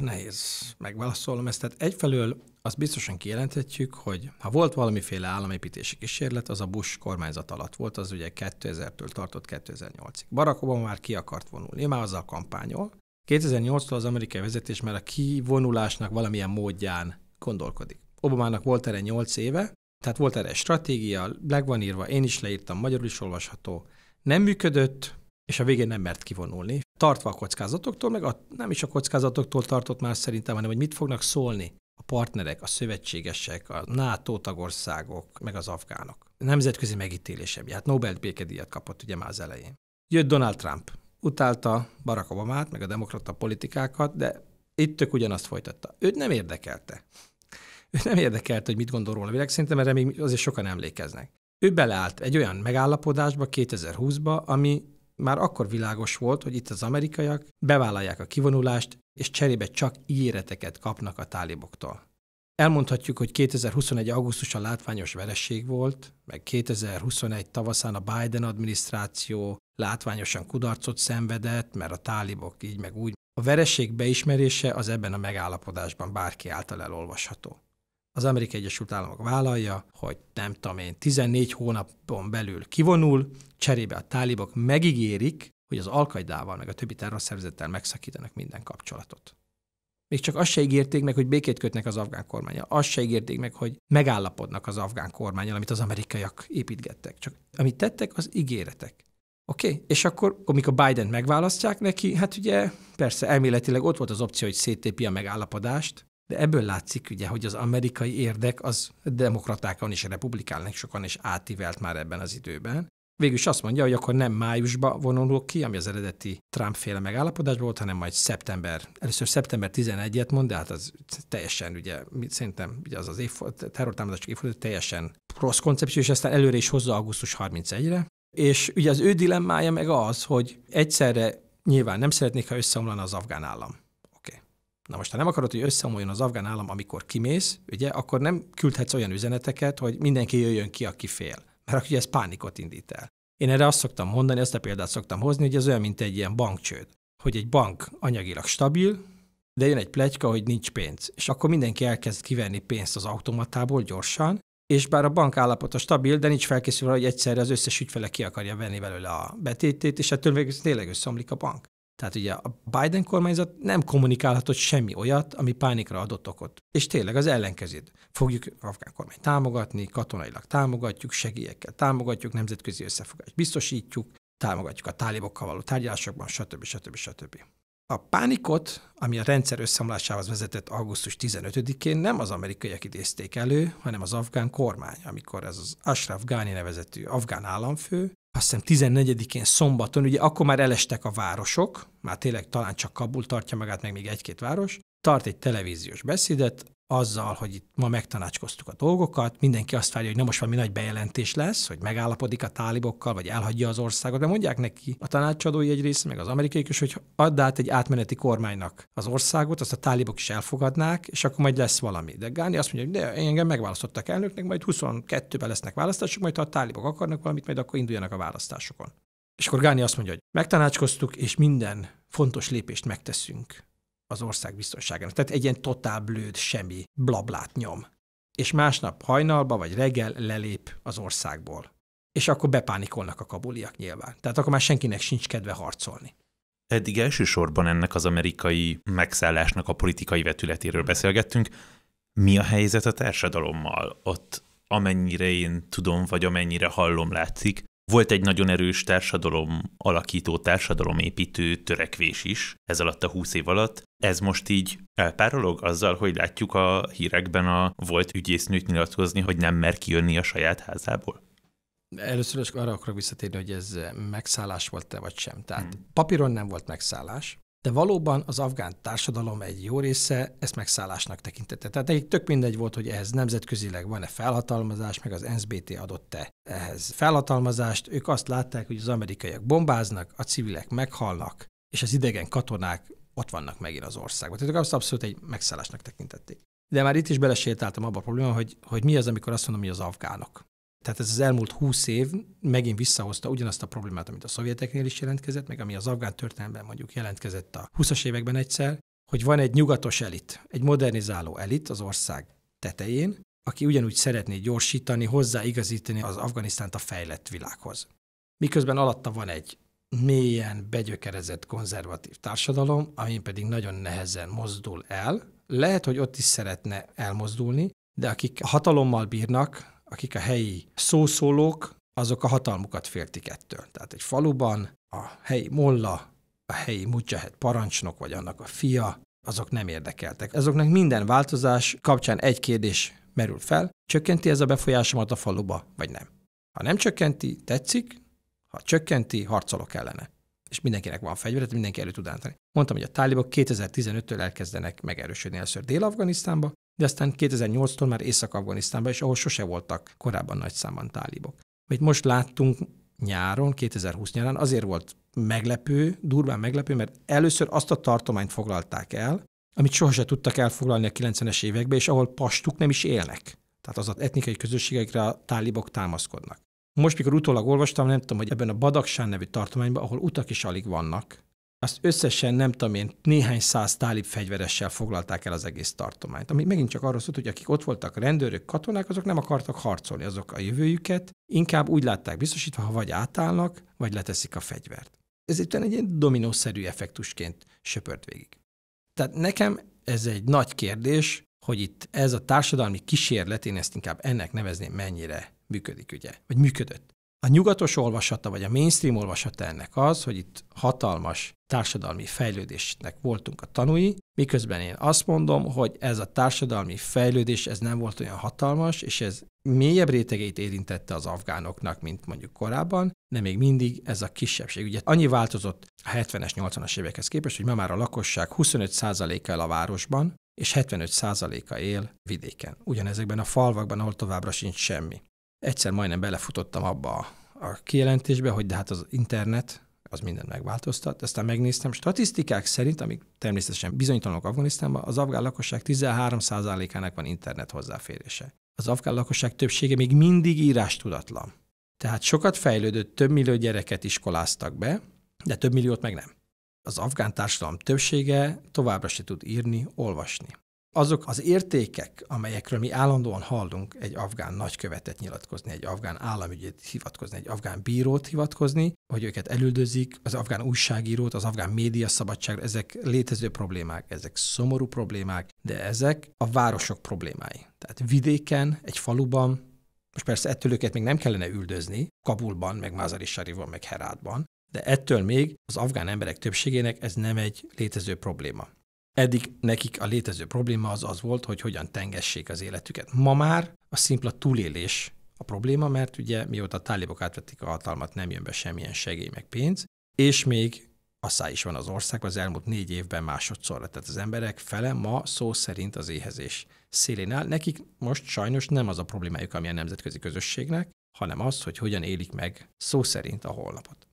Nehéz megválaszolnom ezt. Tehát egyfelől azt biztosan kijelenthetjük, hogy ha volt valamiféle államépítési kísérlet, az a Bush kormányzat alatt volt, az ugye 2000-től tartott 2008-ig. Barack Obama már ki akart vonulni, már azzal kampányol. 2008-tól az amerikai vezetés már a kivonulásnak valamilyen módján gondolkodik. Obamának volt erre 8 éve, tehát volt erre stratégia, meg van írva, én is leírtam, magyarul is olvasható. Nem működött, és a végén nem mert kivonulni. Tartva a kockázatoktól, meg a, nem is a kockázatoktól tartott már szerintem, hanem hogy mit fognak szólni a partnerek, a szövetségesek, a NATO tagországok, meg az afgánok. Nemzetközi megítélése miatt Nobel békedíjat kapott ugye már az elején. Jött Donald Trump, utálta Barack Obamát, meg a demokrata politikákat, de itt tök ugyanazt folytatta. Őt nem érdekelte. Őt nem érdekelte, hogy mit gondol róla a világ, szerintem erre még azért sokan emlékeznek. Ő beleállt egy olyan megállapodásba 2020-ba, ami már akkor világos volt, hogy itt az amerikaiak bevállalják a kivonulást, és cserébe csak ígéreteket kapnak a táliboktól. Elmondhatjuk, hogy 2021. augusztus a látványos vereség volt, meg 2021 tavaszán a Biden adminisztráció látványosan kudarcot szenvedett, mert a tálibok így meg úgy. A vereség beismerése az ebben a megállapodásban bárki által elolvasható. Az Amerikai Egyesült Államok vállalja, hogy nem tudom én, 14 hónapon belül kivonul, cserébe a tálibok megígérik, hogy az alkaidával meg a többi terrorszervezettel megszakítanak minden kapcsolatot. Még csak azt se ígérték meg, hogy békét kötnek az afgán kormányjal. Azt se ígérték meg, hogy megállapodnak az afgán kormányjal, amit az amerikaiak építgettek. Csak amit tettek, az ígéretek. Oké? Okay? És akkor, amikor Biden megválasztják neki, hát ugye persze elméletileg ott volt az opció, hogy széttépi a megállapodást, de ebből látszik ugye, hogy az amerikai érdek az demokratákon és republikánok sokan is átívelt már ebben az időben. Végül is azt mondja, hogy akkor nem májusba vonulok ki, ami az eredeti Trump-féle megállapodás volt, hanem majd szeptember, először szeptember 11-et mond, de hát az teljesen, ugye, szerintem ugye az az év, terrortámadások évforduló teljesen rossz koncepció, és aztán előre is hozza augusztus 31-re. És ugye az ő dilemmája meg az, hogy egyszerre nyilván nem szeretnék, ha összeomlana az afgán állam. Na most, ha nem akarod, hogy összeomoljon az afgán állam, amikor kimész, ugye, akkor nem küldhetsz olyan üzeneteket, hogy mindenki jöjjön ki, aki fél. Mert ugye ez pánikot indít el. Én erre azt szoktam mondani, ezt a példát szoktam hozni, hogy ez olyan, mint egy ilyen bankcsőd. Hogy egy bank anyagilag stabil, de jön egy plegyka, hogy nincs pénz. És akkor mindenki elkezd kivenni pénzt az automatából gyorsan, és bár a bank állapota stabil, de nincs felkészülve, hogy egyszerre az összes ügyfele ki akarja venni belőle a betétét, és ettől végül tényleg összeomlik a bank. Tehát ugye a Biden kormányzat nem kommunikálhatott semmi olyat, ami pánikra adott okot. És tényleg az ellenkezőt. Fogjuk afgán kormányt támogatni, katonailag támogatjuk, segélyekkel támogatjuk, nemzetközi összefogást biztosítjuk, támogatjuk a tálibokkal való tárgyalásokban, stb. stb. stb. A pánikot, ami a rendszer összeomlásához vezetett augusztus 15-én nem az amerikaiak idézték elő, hanem az afgán kormány, amikor ez az Ashraf Ghani nevezetű afgán államfő azt hiszem 14-én szombaton, ugye akkor már elestek a városok, már tényleg talán csak Kabul tartja magát, meg még egy-két város, tart egy televíziós beszédet, azzal, hogy itt ma megtanácskoztuk a dolgokat, mindenki azt várja, hogy nem most valami nagy bejelentés lesz, hogy megállapodik a tálibokkal, vagy elhagyja az országot, de mondják neki a tanácsadói egy része, meg az amerikai is, hogy add át egy átmeneti kormánynak az országot, azt a tálibok is elfogadnák, és akkor majd lesz valami. De Gáni azt mondja, hogy de engem megválasztottak elnöknek, majd 22-ben lesznek választások, majd ha a tálibok akarnak valamit, majd akkor induljanak a választásokon. És akkor Gáni azt mondja, hogy megtanácskoztuk, és minden fontos lépést megteszünk az ország biztonságának. Tehát egy ilyen totál blőd, semmi blablát nyom. És másnap hajnalba vagy reggel lelép az országból. És akkor bepánikolnak a kabuliak nyilván. Tehát akkor már senkinek sincs kedve harcolni. Eddig elsősorban ennek az amerikai megszállásnak a politikai vetületéről beszélgettünk. Mi a helyzet a társadalommal? Ott amennyire én tudom, vagy amennyire hallom látszik, volt egy nagyon erős társadalom alakító, társadalomépítő törekvés is ez alatt a húsz év alatt. Ez most így elpárolog azzal, hogy látjuk a hírekben a volt ügyésznőt nyilatkozni, hogy nem mer kijönni a saját házából? Először is arra akarok visszatérni, hogy ez megszállás volt-e vagy sem. Tehát hmm. papíron nem volt megszállás, de valóban az afgán társadalom egy jó része ezt megszállásnak tekintette. Tehát nekik tök mindegy volt, hogy ehhez nemzetközileg van-e felhatalmazás, meg az NSBT adott-e ehhez felhatalmazást. Ők azt látták, hogy az amerikaiak bombáznak, a civilek meghalnak, és az idegen katonák ott vannak megint az országban. Tehát azt abszolút egy megszállásnak tekintették. De már itt is belesétáltam abba a probléma, hogy, hogy mi az, amikor azt mondom, hogy az afgánok. Tehát ez az elmúlt húsz év megint visszahozta ugyanazt a problémát, amit a szovjeteknél is jelentkezett, meg ami az afgán történelemben mondjuk jelentkezett a 20-as években egyszer, hogy van egy nyugatos elit, egy modernizáló elit az ország tetején, aki ugyanúgy szeretné gyorsítani, hozzáigazítani az Afganisztánt a fejlett világhoz. Miközben alatta van egy mélyen begyökerezett konzervatív társadalom, amin pedig nagyon nehezen mozdul el. Lehet, hogy ott is szeretne elmozdulni, de akik hatalommal bírnak, akik a helyi szószólók, azok a hatalmukat féltik ettől. Tehát egy faluban a helyi molla, a helyi mujahid parancsnok, vagy annak a fia, azok nem érdekeltek. Azoknak minden változás kapcsán egy kérdés merül fel, csökkenti ez a befolyásomat a faluba, vagy nem. Ha nem csökkenti, tetszik, ha csökkenti, harcolok ellene. És mindenkinek van fegyveret, mindenki elő tud állítani. Mondtam, hogy a tálibok 2015-től elkezdenek megerősödni először Dél-Afganisztánba, de aztán 2008-tól már Észak-Afganisztánban is, ahol sose voltak korábban nagy számban tálibok. Amit most láttunk nyáron, 2020 nyárán, azért volt meglepő, durván meglepő, mert először azt a tartományt foglalták el, amit sohasem tudtak elfoglalni a 90-es években, és ahol pastuk nem is élnek. Tehát az etnikai közösségekre a tálibok támaszkodnak. Most, mikor utólag olvastam, nem tudom, hogy ebben a Badaksán nevű tartományban, ahol utak is alig vannak, azt összesen nem tudom én, néhány száz tálib fegyveressel foglalták el az egész tartományt. Ami megint csak arról szólt, hogy akik ott voltak, rendőrök, katonák, azok nem akartak harcolni, azok a jövőjüket, inkább úgy látták biztosítva, ha vagy átállnak, vagy leteszik a fegyvert. Ez itt egy ilyen dominószerű effektusként söpört végig. Tehát nekem ez egy nagy kérdés, hogy itt ez a társadalmi kísérlet, én ezt inkább ennek nevezném, mennyire működik, ugye, vagy működött. A nyugatos olvasata, vagy a mainstream olvasata ennek az, hogy itt hatalmas társadalmi fejlődésnek voltunk a tanúi, miközben én azt mondom, hogy ez a társadalmi fejlődés, ez nem volt olyan hatalmas, és ez mélyebb rétegeit érintette az afgánoknak, mint mondjuk korábban, de még mindig ez a kisebbség. Ugye annyi változott a 70-es, 80-as évekhez képest, hogy ma már a lakosság 25%-a él a városban, és 75%-a él vidéken. Ugyanezekben a falvakban, ahol továbbra sincs semmi egyszer majdnem belefutottam abba a, kijelentésbe, hogy de hát az internet az mindent megváltoztat. Aztán megnéztem, statisztikák szerint, amik természetesen bizonytalanok Afganisztánban, az afgán lakosság 13%-ának van internet hozzáférése. Az afgán lakosság többsége még mindig írás tudatlan. Tehát sokat fejlődött, több millió gyereket iskoláztak be, de több milliót meg nem. Az afgán társadalom többsége továbbra se tud írni, olvasni azok az értékek, amelyekről mi állandóan hallunk egy afgán nagykövetet nyilatkozni, egy afgán államügyét hivatkozni, egy afgán bírót hivatkozni, hogy őket elüldözik, az afgán újságírót, az afgán média szabadság, ezek létező problémák, ezek szomorú problémák, de ezek a városok problémái. Tehát vidéken, egy faluban, most persze ettől őket még nem kellene üldözni, Kabulban, meg Mazari Sharifban, meg Herátban, de ettől még az afgán emberek többségének ez nem egy létező probléma. Eddig nekik a létező probléma az az volt, hogy hogyan tengessék az életüket. Ma már a szimpla túlélés a probléma, mert ugye mióta a tálibok átvették a hatalmat, nem jön be semmilyen segély meg pénz, és még asszály is van az ország, az elmúlt négy évben másodszorra. Tehát az emberek fele ma szó szerint az éhezés szélén áll. Nekik most sajnos nem az a problémájuk, ami a nemzetközi közösségnek, hanem az, hogy hogyan élik meg szó szerint a holnapot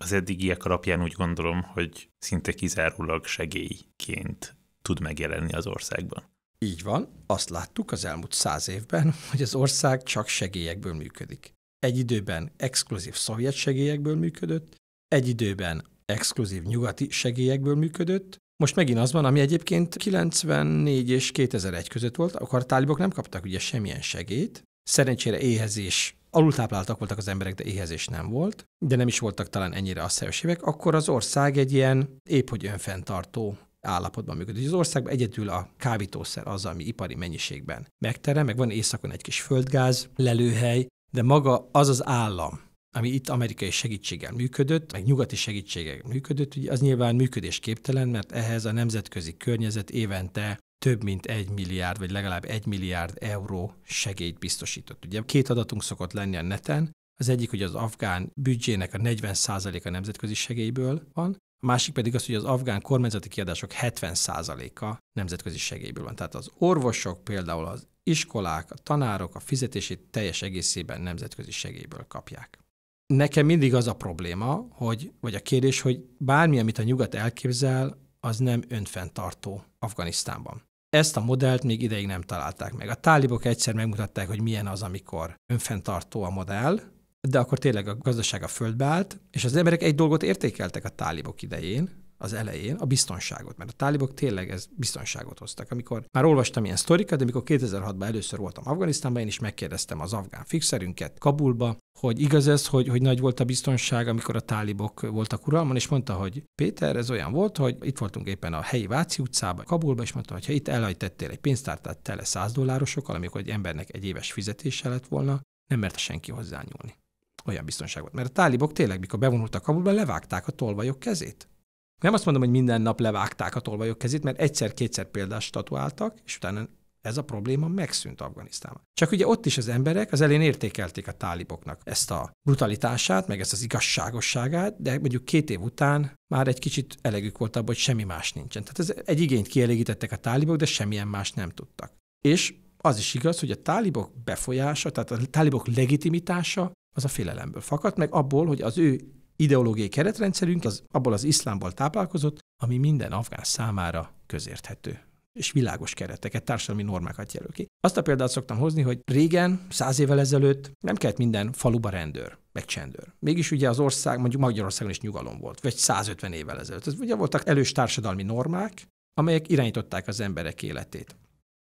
az eddigiek alapján úgy gondolom, hogy szinte kizárólag segélyként tud megjelenni az országban. Így van, azt láttuk az elmúlt száz évben, hogy az ország csak segélyekből működik. Egy időben exkluzív szovjet segélyekből működött, egy időben exkluzív nyugati segélyekből működött, most megint az van, ami egyébként 94 és 2001 között volt, akkor a tálibok nem kaptak ugye semmilyen segélyt, szerencsére éhezés alultápláltak voltak az emberek, de éhezés nem volt, de nem is voltak talán ennyire asszályos évek, akkor az ország egy ilyen épp hogy önfenntartó állapotban működik. Az országban egyedül a kábítószer az, ami ipari mennyiségben megterem, meg van északon egy kis földgáz lelőhely, de maga az az állam, ami itt amerikai segítséggel működött, meg nyugati segítséggel működött, ugye az nyilván működésképtelen, mert ehhez a nemzetközi környezet évente több mint egy milliárd, vagy legalább egy milliárd euró segélyt biztosított. Ugye két adatunk szokott lenni a neten, az egyik, hogy az afgán büdzsének a 40%-a nemzetközi segélyből van, a másik pedig az, hogy az afgán kormányzati kiadások 70%-a nemzetközi segélyből van. Tehát az orvosok, például az iskolák, a tanárok a fizetését teljes egészében nemzetközi segélyből kapják. Nekem mindig az a probléma, hogy, vagy a kérdés, hogy bármi, amit a nyugat elképzel, az nem önfenntartó Afganisztánban. Ezt a modellt még ideig nem találták meg. A tálibok egyszer megmutatták, hogy milyen az, amikor önfenntartó a modell, de akkor tényleg a gazdaság a földbe állt, és az emberek egy dolgot értékeltek a tálibok idején, az elején, a biztonságot, mert a tálibok tényleg ez biztonságot hoztak. Amikor már olvastam ilyen sztorikat, de amikor 2006-ban először voltam Afganisztánban, én is megkérdeztem az afgán fixerünket Kabulba, hogy igaz ez, hogy, hogy nagy volt a biztonság, amikor a tálibok voltak uralman, és mondta, hogy Péter, ez olyan volt, hogy itt voltunk éppen a helyi Váci utcában, Kabulba, és mondta, hogy ha itt elejtettél egy pénztártát tele 100 dollárosokkal, amikor egy embernek egy éves fizetése lett volna, nem merte senki hozzányúlni. Olyan biztonság volt. Mert a tálibok tényleg, mikor bevonultak Kabulba, levágták a tolvajok kezét. Nem azt mondom, hogy minden nap levágták a tolvajok kezét, mert egyszer-kétszer példást statuáltak, és utána ez a probléma megszűnt Afganisztánban. Csak ugye ott is az emberek az elén értékelték a táliboknak ezt a brutalitását, meg ezt az igazságosságát, de mondjuk két év után már egy kicsit elegük volt abban, hogy semmi más nincsen. Tehát ez egy igényt kielégítettek a tálibok, de semmilyen más nem tudtak. És az is igaz, hogy a tálibok befolyása, tehát a tálibok legitimitása az a félelemből fakadt, meg abból, hogy az ő ideológiai keretrendszerünk az abból az iszlámból táplálkozott, ami minden afgán számára közérthető és világos kereteket, társadalmi normákat jelöl ki. Azt a példát szoktam hozni, hogy régen, száz évvel ezelőtt nem kellett minden faluba rendőr, meg csendőr. Mégis ugye az ország, mondjuk Magyarországon is nyugalom volt, vagy 150 évvel ezelőtt. Ez ugye voltak elős társadalmi normák, amelyek irányították az emberek életét.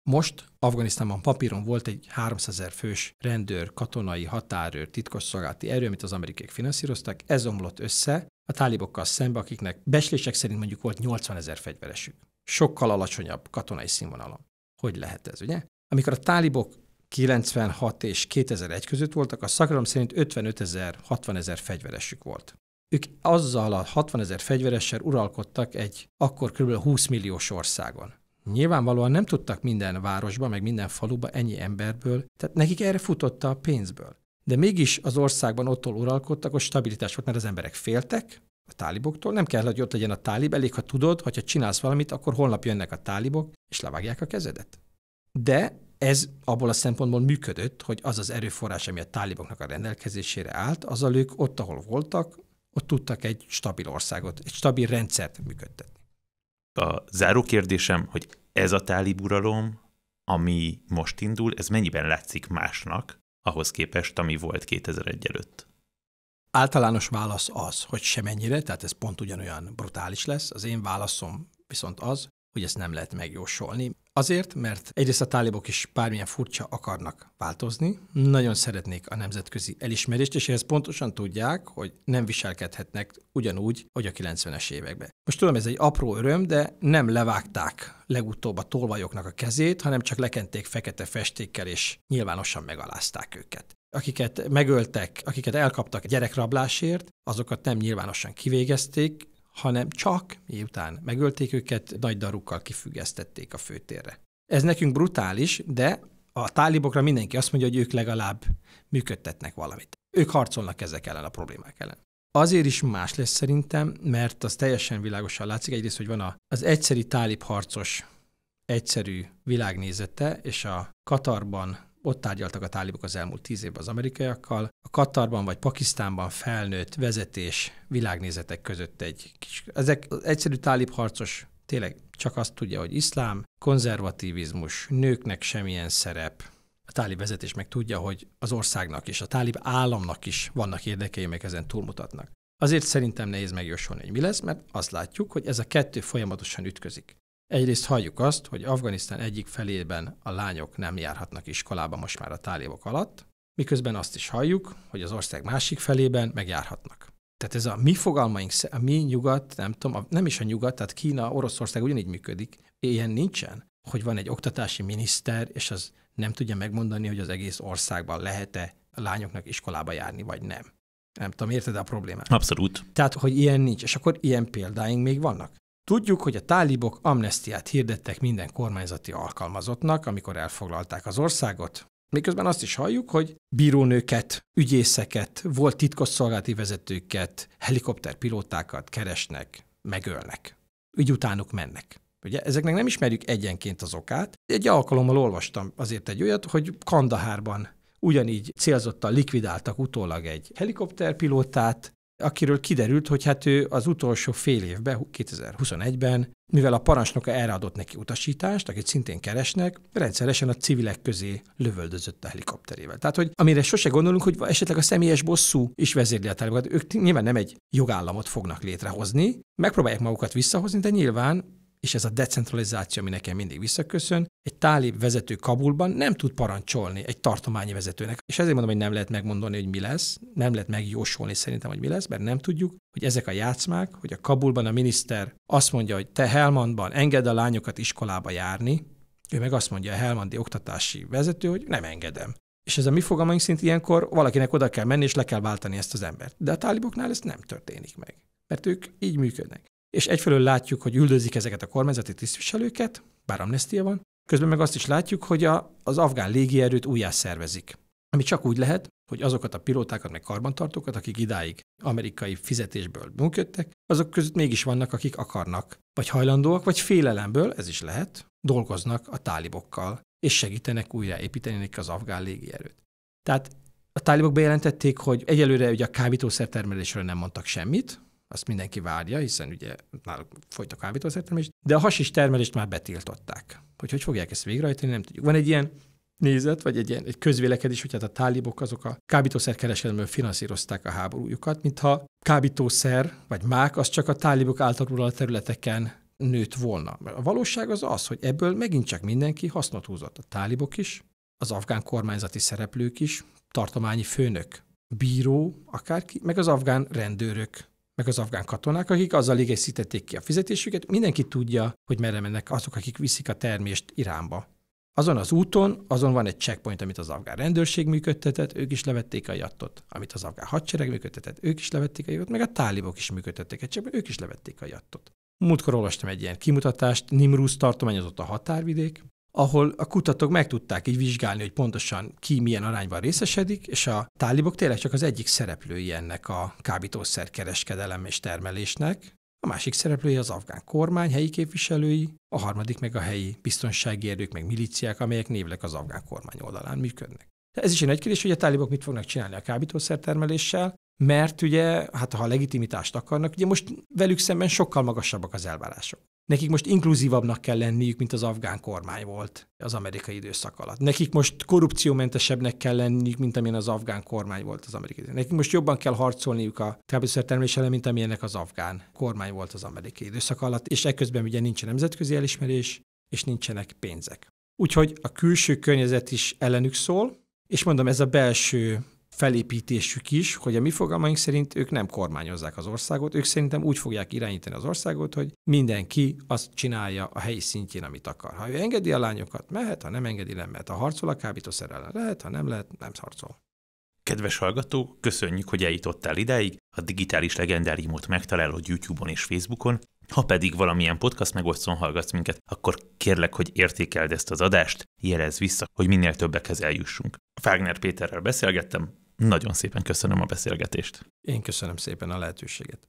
Most Afganisztánban papíron volt egy 300 ezer fős rendőr, katonai, határőr, titkosszolgálati erő, amit az amerikaiak finanszíroztak. Ez omlott össze a tálibokkal szembe, akiknek beslések szerint mondjuk volt 80 ezer fegyveresük. Sokkal alacsonyabb katonai színvonalon. Hogy lehet ez, ugye? Amikor a tálibok 96 és 2001 között voltak, a szakadalom szerint 55 ezer, 60 ezer fegyveresük volt. Ők azzal a 60 ezer fegyveressel uralkodtak egy akkor kb. 20 milliós országon. Nyilvánvalóan nem tudtak minden városba, meg minden faluba ennyi emberből, tehát nekik erre futotta a pénzből. De mégis az országban ottól uralkodtak, hogy stabilitás volt, mert az emberek féltek a táliboktól. Nem kell, hogy ott legyen a tálib, elég, ha tudod, hogyha csinálsz valamit, akkor holnap jönnek a tálibok, és levágják a kezedet. De ez abból a szempontból működött, hogy az az erőforrás, ami a táliboknak a rendelkezésére állt, az a ők ott, ahol voltak, ott tudtak egy stabil országot, egy stabil rendszert működtetni. A záró kérdésem, hogy ez a tálib uralom, ami most indul, ez mennyiben látszik másnak, ahhoz képest, ami volt 2001 előtt? Általános válasz az, hogy semennyire, tehát ez pont ugyanolyan brutális lesz. Az én válaszom viszont az, hogy ezt nem lehet megjósolni. Azért, mert egyrészt a tálibok is bármilyen furcsa akarnak változni, nagyon szeretnék a nemzetközi elismerést, és ehhez pontosan tudják, hogy nem viselkedhetnek ugyanúgy, hogy a 90-es években. Most tudom, ez egy apró öröm, de nem levágták legutóbb a tolvajoknak a kezét, hanem csak lekenték fekete festékkel, és nyilvánosan megalázták őket akiket megöltek, akiket elkaptak gyerekrablásért, azokat nem nyilvánosan kivégezték, hanem csak miután megölték őket, nagy darukkal kifüggesztették a főtérre. Ez nekünk brutális, de a tálibokra mindenki azt mondja, hogy ők legalább működtetnek valamit. Ők harcolnak ezek ellen a problémák ellen. Azért is más lesz szerintem, mert az teljesen világosan látszik egyrészt, hogy van az egyszeri tálib harcos egyszerű világnézete, és a Katarban ott tárgyaltak a tálibok az elmúlt tíz évben az amerikaiakkal. A Katarban vagy Pakisztánban felnőtt vezetés világnézetek között egy kis... Ezek az egyszerű tálib harcos tényleg csak azt tudja, hogy iszlám, konzervativizmus, nőknek semmilyen szerep, a tálib vezetés meg tudja, hogy az országnak és a tálib államnak is vannak érdekei, meg ezen túlmutatnak. Azért szerintem nehéz megjósolni, hogy mi lesz, mert azt látjuk, hogy ez a kettő folyamatosan ütközik. Egyrészt halljuk azt, hogy Afganisztán egyik felében a lányok nem járhatnak iskolába most már a tálibok alatt, miközben azt is halljuk, hogy az ország másik felében megjárhatnak. Tehát ez a mi fogalmaink, a mi nyugat, nem tudom, nem is a nyugat, tehát Kína, Oroszország ugyanígy működik. Ilyen nincsen, hogy van egy oktatási miniszter, és az nem tudja megmondani, hogy az egész országban lehet-e a lányoknak iskolába járni, vagy nem. Nem tudom, érted a problémát? Abszolút. Tehát, hogy ilyen nincs. És akkor ilyen példáink még vannak. Tudjuk, hogy a tálibok amnestiát hirdettek minden kormányzati alkalmazottnak, amikor elfoglalták az országot, Miközben azt is halljuk, hogy bírónőket, ügyészeket, volt titkosszolgálati vezetőket, helikopterpilótákat keresnek, megölnek. Ügy utánuk mennek. Ugye ezeknek nem ismerjük egyenként az okát. Egy alkalommal olvastam azért egy olyat, hogy Kandahárban ugyanígy célzottan likvidáltak utólag egy helikopterpilótát, akiről kiderült, hogy hát ő az utolsó fél évben, 2021-ben, mivel a parancsnoka erre adott neki utasítást, akit szintén keresnek, rendszeresen a civilek közé lövöldözött a helikopterével. Tehát, hogy amire sose gondolunk, hogy esetleg a személyes bosszú is vezérli a tálibokat. Ők nyilván nem egy jogállamot fognak létrehozni, megpróbálják magukat visszahozni, de nyilván és ez a decentralizáció, ami nekem mindig visszaköszön, egy tálib vezető Kabulban nem tud parancsolni egy tartományi vezetőnek. És ezért mondom, hogy nem lehet megmondani, hogy mi lesz, nem lehet megjósolni szerintem, hogy mi lesz, mert nem tudjuk, hogy ezek a játszmák, hogy a Kabulban a miniszter azt mondja, hogy te Helmandban enged a lányokat iskolába járni, ő meg azt mondja a Helmandi oktatási vezető, hogy nem engedem. És ez a mi fogalmaink szint ilyenkor valakinek oda kell menni, és le kell váltani ezt az embert. De a táliboknál ez nem történik meg, mert ők így működnek és egyfelől látjuk, hogy üldözik ezeket a kormányzati tisztviselőket, bár amnestia van, közben meg azt is látjuk, hogy a, az afgán légierőt újjá szervezik. Ami csak úgy lehet, hogy azokat a pilótákat, meg karbantartókat, akik idáig amerikai fizetésből működtek, azok között mégis vannak, akik akarnak, vagy hajlandóak, vagy félelemből, ez is lehet, dolgoznak a tálibokkal, és segítenek újraépíteni az afgán légierőt. Tehát a tálibok bejelentették, hogy egyelőre ugye a kábítószer termelésről nem mondtak semmit, azt mindenki várja, hiszen ugye már folyt a kábítószertermelés, de a hasis termelést már betiltották. Hogy hogy fogják ezt végrehajtani, nem tudjuk. Van egy ilyen nézet, vagy egy, ilyen, egy közvélekedés, hogy hát a tálibok azok a kábítószerkereskedelmől finanszírozták a háborújukat, mintha kábítószer vagy mák az csak a tálibok által a területeken nőtt volna. A valóság az az, hogy ebből megint csak mindenki hasznot húzott. A tálibok is, az afgán kormányzati szereplők is, tartományi főnök, bíró, akárki, meg az afgán rendőrök, meg az afgán katonák, akik azzal égészítették ki a fizetésüket. Mindenki tudja, hogy merre mennek azok, akik viszik a termést Iránba. Azon az úton, azon van egy checkpoint, amit az afgán rendőrség működtetett, ők is levették a jattot. Amit az afgán hadsereg működtetett, ők is levették a jattot, meg a tálibok is működtettek egy checkpoint, ők is levették a jattot. Múltkor olvastam egy ilyen kimutatást, Nimruz tartomány az ott a határvidék, ahol a kutatók meg tudták így vizsgálni, hogy pontosan ki milyen arányban részesedik, és a tálibok tényleg csak az egyik szereplői ennek a kábítószer kereskedelem és termelésnek, a másik szereplői az afgán kormány helyi képviselői, a harmadik meg a helyi biztonsági erők, meg milíciák, amelyek névleg az afgán kormány oldalán működnek. De ez is egy nagy kérdés, hogy a tálibok mit fognak csinálni a kábítószer termeléssel, mert ugye, hát ha legitimitást akarnak, ugye most velük szemben sokkal magasabbak az elvárások. Nekik most inkluzívabbnak kell lenniük, mint az afgán kormány volt az amerikai időszak alatt. Nekik most korrupciómentesebbnek kell lenniük, mint amilyen az afgán kormány volt az amerikai időszak. Nekik most jobban kell harcolniuk a kábítószertermelés ellen, mint amilyennek az afgán kormány volt az amerikai időszak alatt, és ekközben ugye nincs nemzetközi elismerés, és nincsenek pénzek. Úgyhogy a külső környezet is ellenük szól, és mondom, ez a belső felépítésük is, hogy a mi fogalmaink szerint ők nem kormányozzák az országot, ők szerintem úgy fogják irányítani az országot, hogy mindenki azt csinálja a helyi szintjén, amit akar. Ha ő engedi a lányokat, mehet, ha nem engedi, nem mehet. Ha harcol a kábítószer ellen, lehet, ha nem lehet, nem harcol. Kedves hallgató, köszönjük, hogy eljutottál idáig. A digitális legendáriumot megtalálod YouTube-on és Facebookon. Ha pedig valamilyen podcast megosztón hallgatsz minket, akkor kérlek, hogy értékeld ezt az adást, jelez vissza, hogy minél többekhez eljussunk. Fágner Péterrel beszélgettem, nagyon szépen köszönöm a beszélgetést. Én köszönöm szépen a lehetőséget.